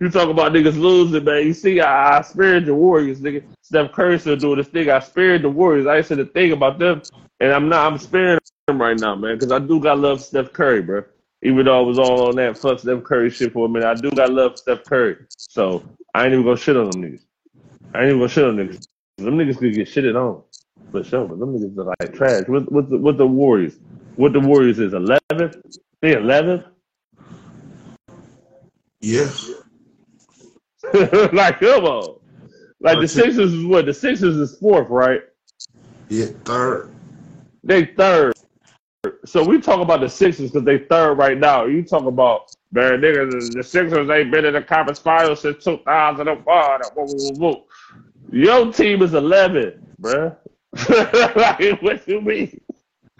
you talk about niggas losing, man. You see, I, I spared the Warriors, nigga. Steph Curry still doing this thing. I spared the Warriors. I said a thing about them, and I'm not. I'm sparing them right now, man, because I do got love Steph Curry, bro. Even though I was all on that fuck Steph Curry shit for a minute, I do got love Steph Curry. So I ain't even gonna shit on them niggas. I ain't even gonna shit on niggas. Them niggas could get shitted on for sure, but them niggas are like trash. What what the, what the Warriors? What the Warriors is 11th? They 11th? Yeah. [LAUGHS] like come on. Like the. Sixers is what? The Sixers is fourth, right? Yeah. Third. They third. So we talk about the Sixers because they third right now. You talk about man, niggas, the Sixers ain't been in the conference finals since 2001. Whoa, whoa, whoa, whoa. Your team is 11, bruh. [LAUGHS] like, what you mean?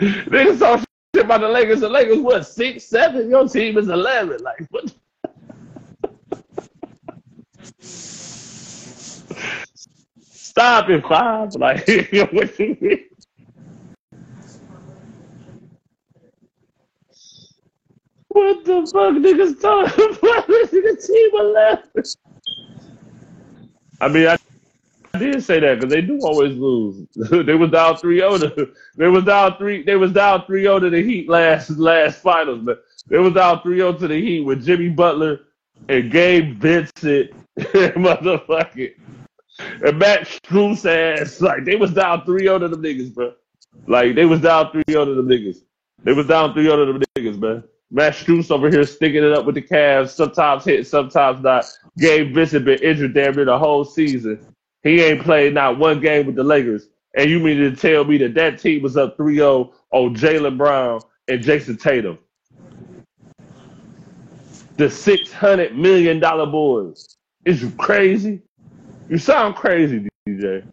Niggas talk shit about the Lakers. The Lakers, what, six, seven? Your team is 11. Like, what? Stop it, five. Like, [LAUGHS] what you mean? What the fuck, niggas talking about? Nigga, team 11. I mean, I I did say that because they do always lose. [LAUGHS] they was down 3-0 to [LAUGHS] they was down three they was down 3-0 to the Heat last last finals, but they was down 3-0 to the Heat with Jimmy Butler and Gabe Vincent [LAUGHS] motherfucking and Max Strus ass. Like they was down 3-0 to them niggas, bro. Like they was down 3-0 to them niggas. They was down 3-0 to them niggas, man. Max Strus over here sticking it up with the Cavs, sometimes hit, sometimes not. Gabe Vincent been injured damn near the whole season. He ain't played not one game with the Lakers. And you mean to tell me that that team was up 3-0 on Jaylen Brown and Jayson Tatum? The $600 million boys. Is you crazy? You sound crazy, DJ.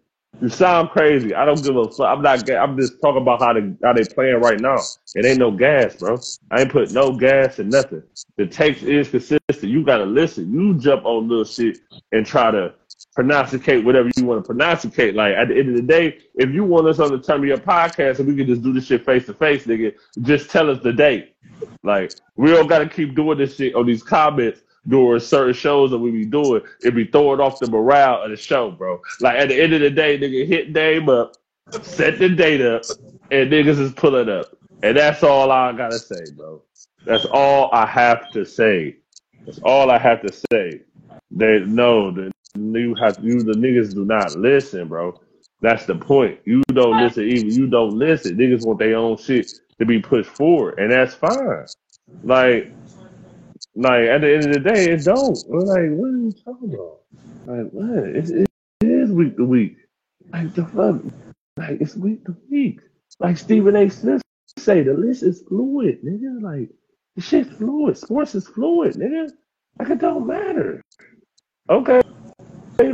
You sound crazy. I don't give a fuck. I'm not. I'm just talking about how they how they playing right now. It ain't no gas, bro. I ain't put no gas in nothing. The text is consistent. You gotta listen. You jump on little shit and try to pronosticate whatever you want to pronosticate. Like at the end of the day, if you want us on the Turn Me Up podcast and we can just do this shit face to face, nigga, just tell us the date. Like we don't gotta keep doing this shit on these comments during certain shows that we be doing. It be throwing off the morale of the show, bro. Like at the end of the day, nigga, hit name up, set the date up, and niggas is pulling up. And that's all I gotta say, bro. That's all I have to say. That's all I have to say. They no, the you have you the niggas do not listen, bro. That's the point. You don't listen, even you don't listen. Niggas want their own shit to be pushed forward, and that's fine. Like, like at the end of the day, it don't. We're like, what are you talking about? Like, what? It, it, it is week to week. Like the fuck? Like it's week to week. Like Stephen A. Smith say, the list is fluid, nigga. Like the shit's fluid. Sports is fluid, nigga. Like it don't matter. Okay,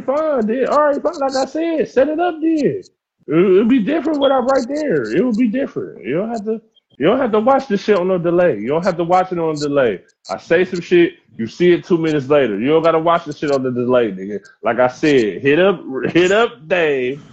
fine, then. All right, fine. Like I said, set it up then. It'll be different when I'm right there. It will be different. You don't have to. You don't have to watch the shit on no delay. You don't have to watch it on delay. I say some shit, you see it two minutes later. You don't gotta watch the shit on the delay, nigga. Like I said, hit up, hit up Dave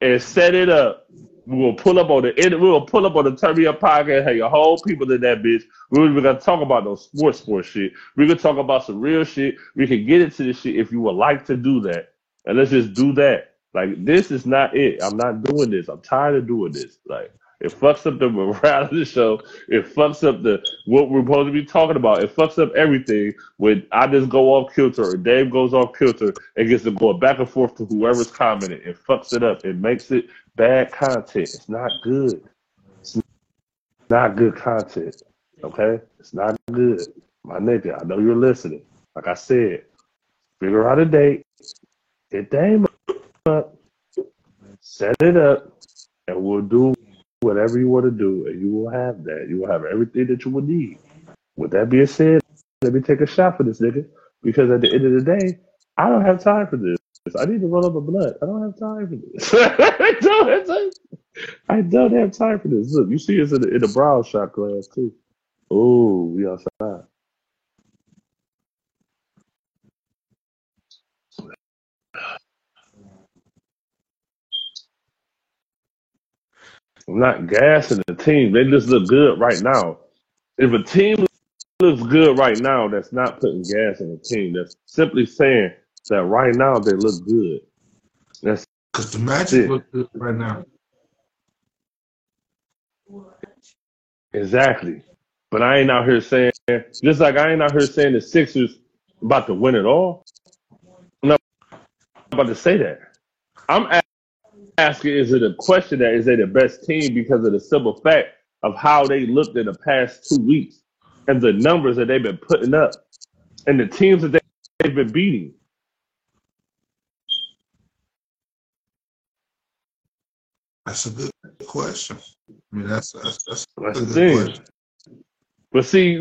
and set it up. We will pull up on the we will pull up on the Turn Me Up podcast. Hey, your whole people in that bitch. We we're gonna talk about no sports sports shit. We can talk about some real shit. We can get into this shit if you would like to do that. And let's just do that. Like this is not it. I'm not doing this. I'm tired of doing this. Like it fucks up the morale of the show. It fucks up the what we're supposed to be talking about. It fucks up everything when I just go off kilter or Dave goes off kilter and gets to go back and forth to whoever's commenting. It fucks it up. It makes it bad content. It's not good. It's not good content. Okay? It's not good. My nigga, I know you're listening. Like I said, figure out a date, the aim up, set it up, and we'll do whatever you want to do, and you will have that. You will have everything that you will need. With that being said, let me take a shot for this nigga because at the end of the day, I don't have time for this. I need to roll up a blood. I don't have time for this. [LAUGHS] I don't have time. I don't have time for this. Look, you see us in the, in the shot class too. Oh, we outside. I'm not gassing the team. They just look good right now. If a team looks good right now that's not putting gas in the team. That's simply saying that right now they look good. That's Because the Magic it. look good right now. Exactly. But I ain't out here saying just like I ain't out here saying the Sixers about to win it all. No I'm not about to say that. I'm asking is it a question that is they the best team because of the simple fact of how they looked in the past two weeks and the numbers that they've been putting up and the teams that they, they've been beating. That's a good question. I mean, that's that's, that's That's a the good thing. question. But see,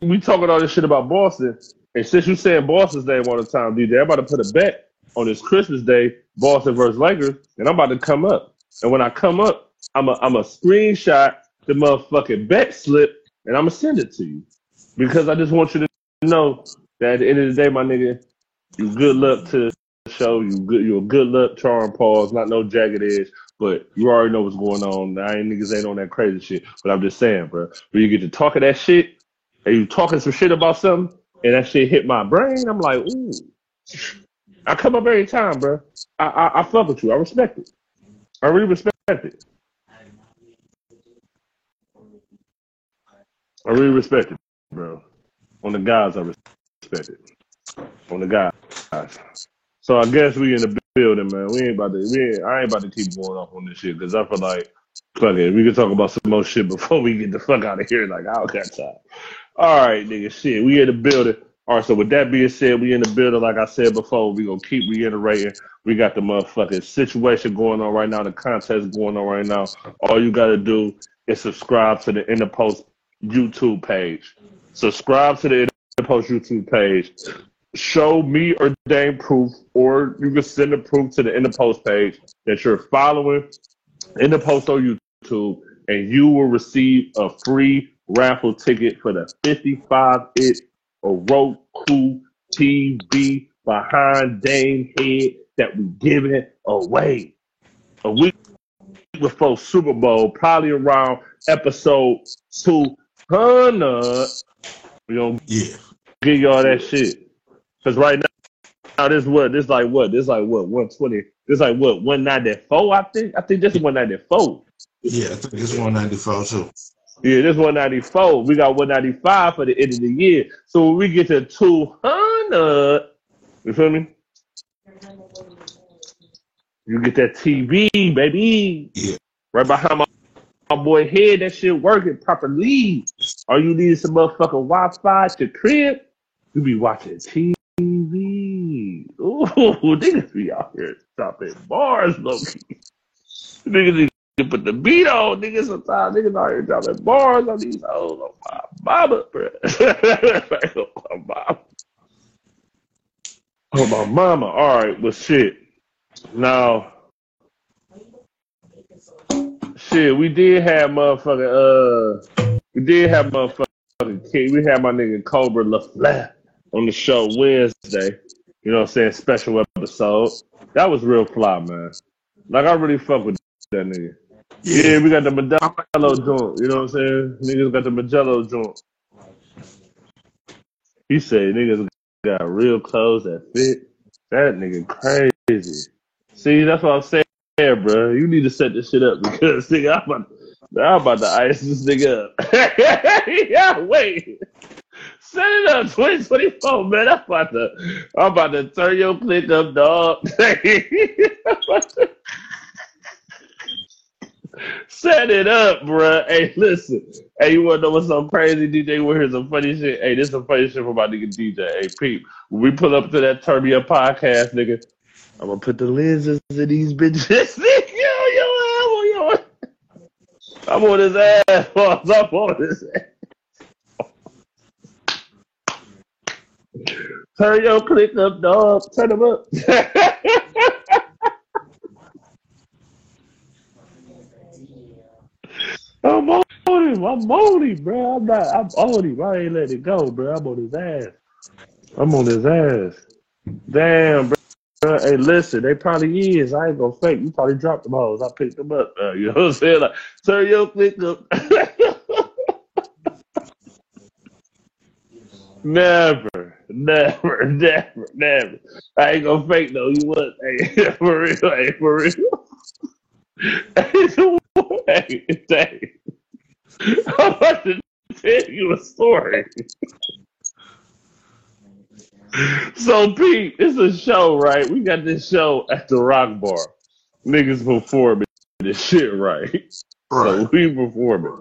we talking all this shit about Boston, and since you saying Boston's name all the time, DJ, I'm about to put a bet on this Christmas Day, Boston versus Lakers, and I'm about to come up. And when I come up, I'm a I'm a screenshot the motherfucking bet slip, and I'm gonna send it to you because I just want you to know that at the end of the day, my nigga, you good luck to the show. You good, you're a good luck charm pause, not no jagged edge. But you already know what's going on. I ain't niggas ain't on that crazy shit. But I'm just saying, bro, when you get to talking that shit, and you talking some shit about something, and that shit hit my brain, I'm like, ooh. I come up every time, bro. I, I I fuck with you. I respect it. I really respect it. I really respect it, bro. On the guys, I respect it. On the guys. So I guess we in the building, man. We ain't about to. We ain't, I ain't about to keep going off on this shit because I feel like, fuck it. We can talk about some more shit before we get the fuck out of here. Like I don't got time. All right, nigga. Shit, we in the building. All right. So with that being said, we in the building. Like I said before, we gonna keep reiterating. We got the motherfucking situation going on right now. The contest going on right now. All you gotta do is subscribe to the NdA Post YouTube page. Subscribe to the NdA Post YouTube page. Show me or Dane proof, or you can send the proof to the NdA Post page that you're following NdA Post on YouTube, and you will receive a free raffle ticket for the 55 inch Roku TV behind Dame head that we giving away a week before Super Bowl, probably around episode 200. We gonna Yeah. give y'all that shit. Cause right now, now this what this like what this like what 120. This like what 194. I think I think this is 194. Yeah, I think it's 194 too. Yeah, this 194. We got 195 for the end of the year. So when we get to 200, you feel me? You get that TV, baby. Yeah. Right behind my, my boy head, that shit working properly. Are you needing some motherfucking Wi-Fi at your crib? You be watching TV. Ooh, [LAUGHS] niggas be out here dropping bars, low key. Niggas to put the beat on, niggas. Sometimes niggas out here dropping bars on these hoes on my mama, bro. [LAUGHS] On my mama. On my mama. All right, well, shit. Now, shit, we did have motherfucking, uh, we did have motherfucking King. We had my nigga Cobra LaFleur on the show Wednesday. You know what I'm saying? Special episode. That was real fly, man. Like, I really fuck with that nigga. Yeah, we got the Modelo joint. You know what I'm saying? Niggas got the Modelo joint. He said niggas got real clothes that fit. That nigga crazy. See, that's what I'm saying, bro. You need to set this shit up because [LAUGHS] nigga, I'm about, I'm about to ice this nigga up. [LAUGHS] yeah, wait. Set it up [LAUGHS] 2024, man. I'm about to, I'm about to turn your click up, dog. Set it up, bruh. Hey, listen. Hey, you wanna know what's so crazy, DJ? Wanna hear some funny shit? Hey, this is some funny shit from my nigga DJ. Hey, Peep. When we pull up to that Turn Up podcast, nigga, I'm gonna put the lenses in these bitches. yo, [LAUGHS] yo, yo, yo. I'm on his ass. [LAUGHS] I'm on his ass. Turn your click up, dog. Turn them up. [LAUGHS] I'm on him. I'm on him, bro. I'm not. I'm on him. I ain't let it go, bro. I'm on his ass. I'm on his ass. Damn, bro. Hey, listen. They probably is. I ain't gonna fake. You probably dropped them hoes. I picked them up. Uh, you know what I'm saying? Like, turn your click up. [LAUGHS] Never, never, never, never. I ain't gonna fake though. You was, hey, [LAUGHS] for real, hey, for real. [LAUGHS] hey, hey, I'm about to tell you a story. So, Pete, it's a show, right? We got this show at the Rock Bar. Niggas performing this shit, right? So Right. we performing.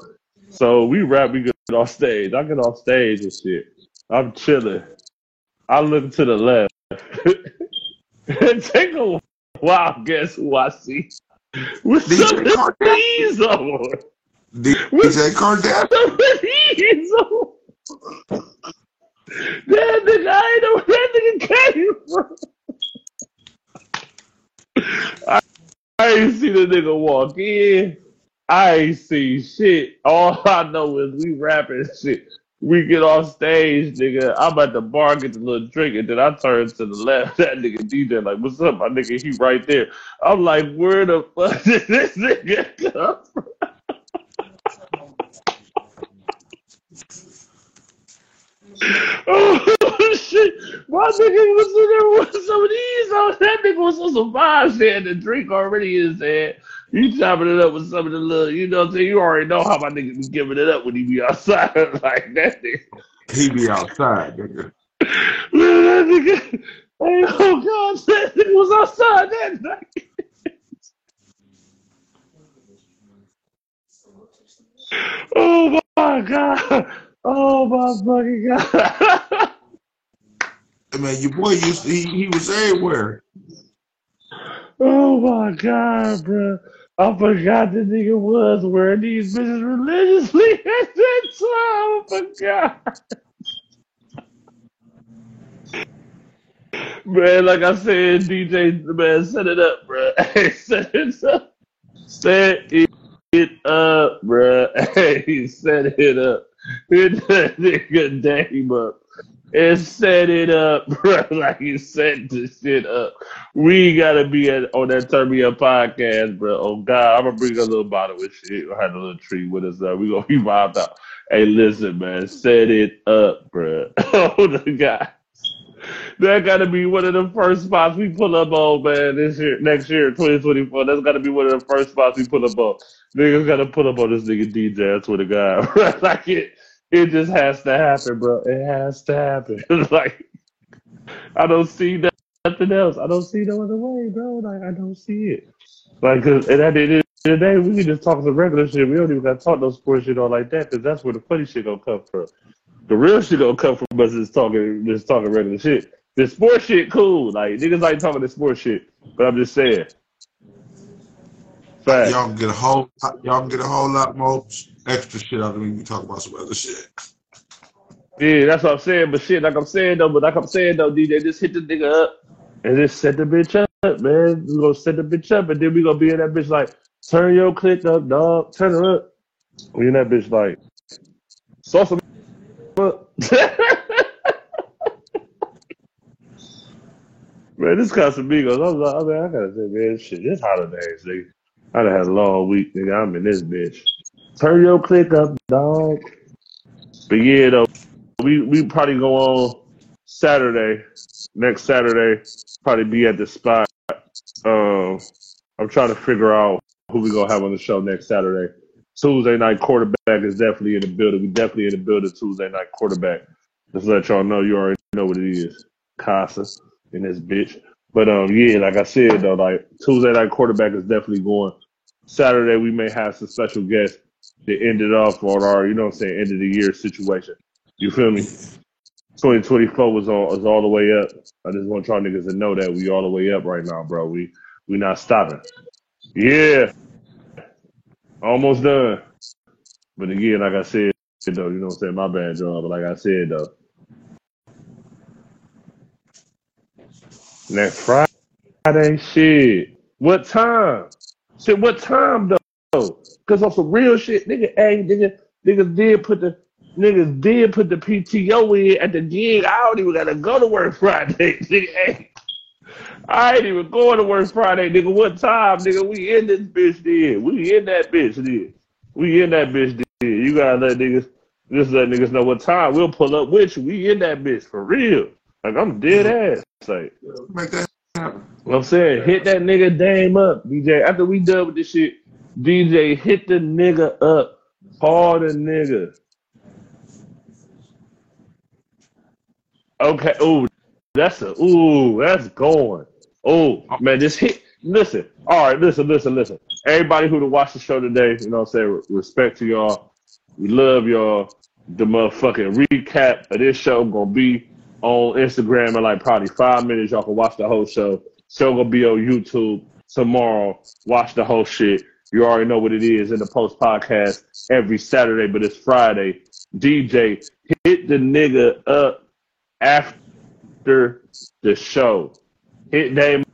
So we rap, we get off stage. I get off stage and shit. I'm chilling. I look to the left. [LAUGHS] Take a wild guess who I see. With DJ Cartel? these on. DJ Cardell. Some of these on. That nigga, I ain't know where that nigga came from. I, I ain't see the nigga walk in. I ain't see shit. All I know is we rapping shit. We get off stage, nigga. I'm at the bar, get the little drink, and then I turn to the left. [LAUGHS] That nigga DJ like, "What's up, my nigga?" He right there. I'm like, "Where the fuck [LAUGHS] did this nigga come from?" Oh [LAUGHS] shit! My nigga was in there with some of these. Oh, that nigga was on some vibes there. The drink already in his head. You chopping it up with some of the little, you know what I'm saying? You already know how my nigga be giving it up when he be outside [LAUGHS] like that nigga. He be outside, nigga. That nigga. Hey, oh God, that nigga was outside that night. Oh my God. Oh my fucking God. I mean, your boy used to, he, he was everywhere. Oh my God, bro. I forgot the nigga was wearing these bitches religiously. [LAUGHS] I forgot. Man, like I said, DJ, man, set it up, bro. [LAUGHS] Hey, set it up. Set it up, bro. [LAUGHS] Hey, set it up. Hit that nigga name up. And set it up, [LAUGHS] bro. Like you set the shit up. We gotta be at, on that Turn Me Up podcast, bro. Oh God, I'm gonna bring a little bottle with shit. I had a little treat with us. Uh, we gonna be vibed out. Hey, listen, man, set it up, bro. [LAUGHS] Oh the God. That gotta be one of the first spots we pull up on, man. This year, next year, 2024. That's gotta be one of the first spots we pull up on. Niggas gotta pull up on this nigga DJ. I swear to God, [LAUGHS] like it, it just has to happen, bro. It has to happen. [LAUGHS] like I don't see nothing else. I don't see no other way, bro. Like I don't see it. Like, cause and at the end of the day, we can just talk some regular shit. We don't even gotta talk no sports shit all like that, cause that's where the funny shit gonna come from. The real shit gonna come from us just talking, just talking regular shit. The sports shit, cool. Like niggas like talking the sports shit, but I'm just saying. Y'all can get a whole y'all can get a whole lot more extra shit out of me. We talk about some other shit. Yeah, that's what I'm saying. But shit, like I'm saying though, but like I'm saying though, DJ, just hit the nigga up and just set the bitch up, man. We gonna set the bitch up, and then we gonna be in that bitch like, turn your click up, dog. Turn it up. We in that bitch like, sauce 'em up. [LAUGHS] man, this Casamigos, I was like, I mean, I gotta say, man, shit, this holidays, nigga. I done had a long week, nigga. I'm in this bitch. Turn your click up, dog. But yeah, though, we we probably go on Saturday, next Saturday, probably be at the spot. Um, I'm trying to figure out who we gonna have on the show next Saturday. Tuesday night quarterback is definitely in the building. We definitely in the building Tuesday night quarterback. Just let y'all know you already know what it is. Casa in this bitch. But um yeah, like I said though, like Tuesday night quarterback is definitely going. Saturday we may have some special guests to end it off on our, you know what I'm saying, end of the year situation. You feel me? 2024 was on is all the way up. I just want y'all niggas to know that we all the way up right now, bro. We we not stopping. Yeah. Almost done. But again, like I said though, you know what I'm saying, my bad, John, but like I said though. Next Friday, shit. What time? Shit, what time though? Cause on some real shit, nigga, hey, nigga, niggas did put the niggas did put the PTO in at the gig. I don't even gotta go to work [LAUGHS] Friday, nigga. Hey, I ain't even going to work Friday, nigga. What time, nigga? We in this bitch then. We in that bitch then. We in that bitch then. You gotta let niggas Just let niggas know what time. We'll pull up with you. We in that bitch for real. Like I'm dead mm-hmm. ass. Like Make that happen. what I'm saying, hit that nigga Dame up, DJ. After we done with this shit, DJ, hit the nigga up. Call the nigga. Okay. Ooh, that's a ooh, that's going. Oh man, just hit. Listen. All right, listen, listen, listen. Everybody who to watch the show today, you know what I'm saying? Respect to y'all. We love y'all. The motherfucking recap of this show gonna be on Instagram in like probably five minutes. Y'all can watch the whole show. Show gonna be on YouTube tomorrow. Watch the whole shit. You already know what it is in the post podcast every Saturday, but it's Friday. DJ, hit the nigga up after the show. Hit Dame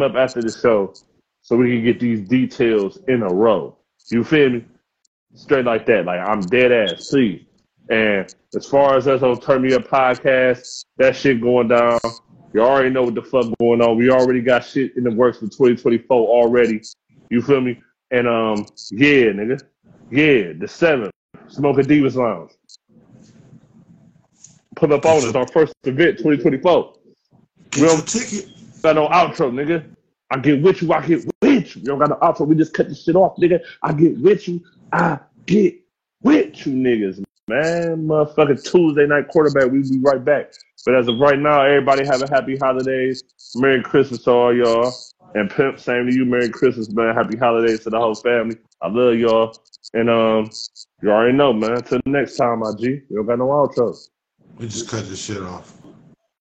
up after the show so we can get these details in a row. You feel me? Straight like that. Like I'm dead ass, please. And as far as us on Turn Me Up podcast, that shit going down. You already know what the fuck going on. We already got shit in the works for 2024 already. You feel me? And um, yeah, nigga. Yeah, the seventh. Smoking Divas Lounge. Put up on us, our first event 2024. Get Real- your ticket. got no outro, nigga. I get with you, I get with you. You don't got no outro. We just cut this shit off, nigga. I get with you, I get with you, niggas. Man, motherfucking Tuesday night quarterback. We be right back. But as of right now, everybody have a happy holidays. Merry Christmas to all y'all. And pimp, same to you. Merry Christmas, man. Happy holidays to the whole family. I love y'all. And um, you already know, man. Till next time, my G. You don't got no outro. We just cut this shit off.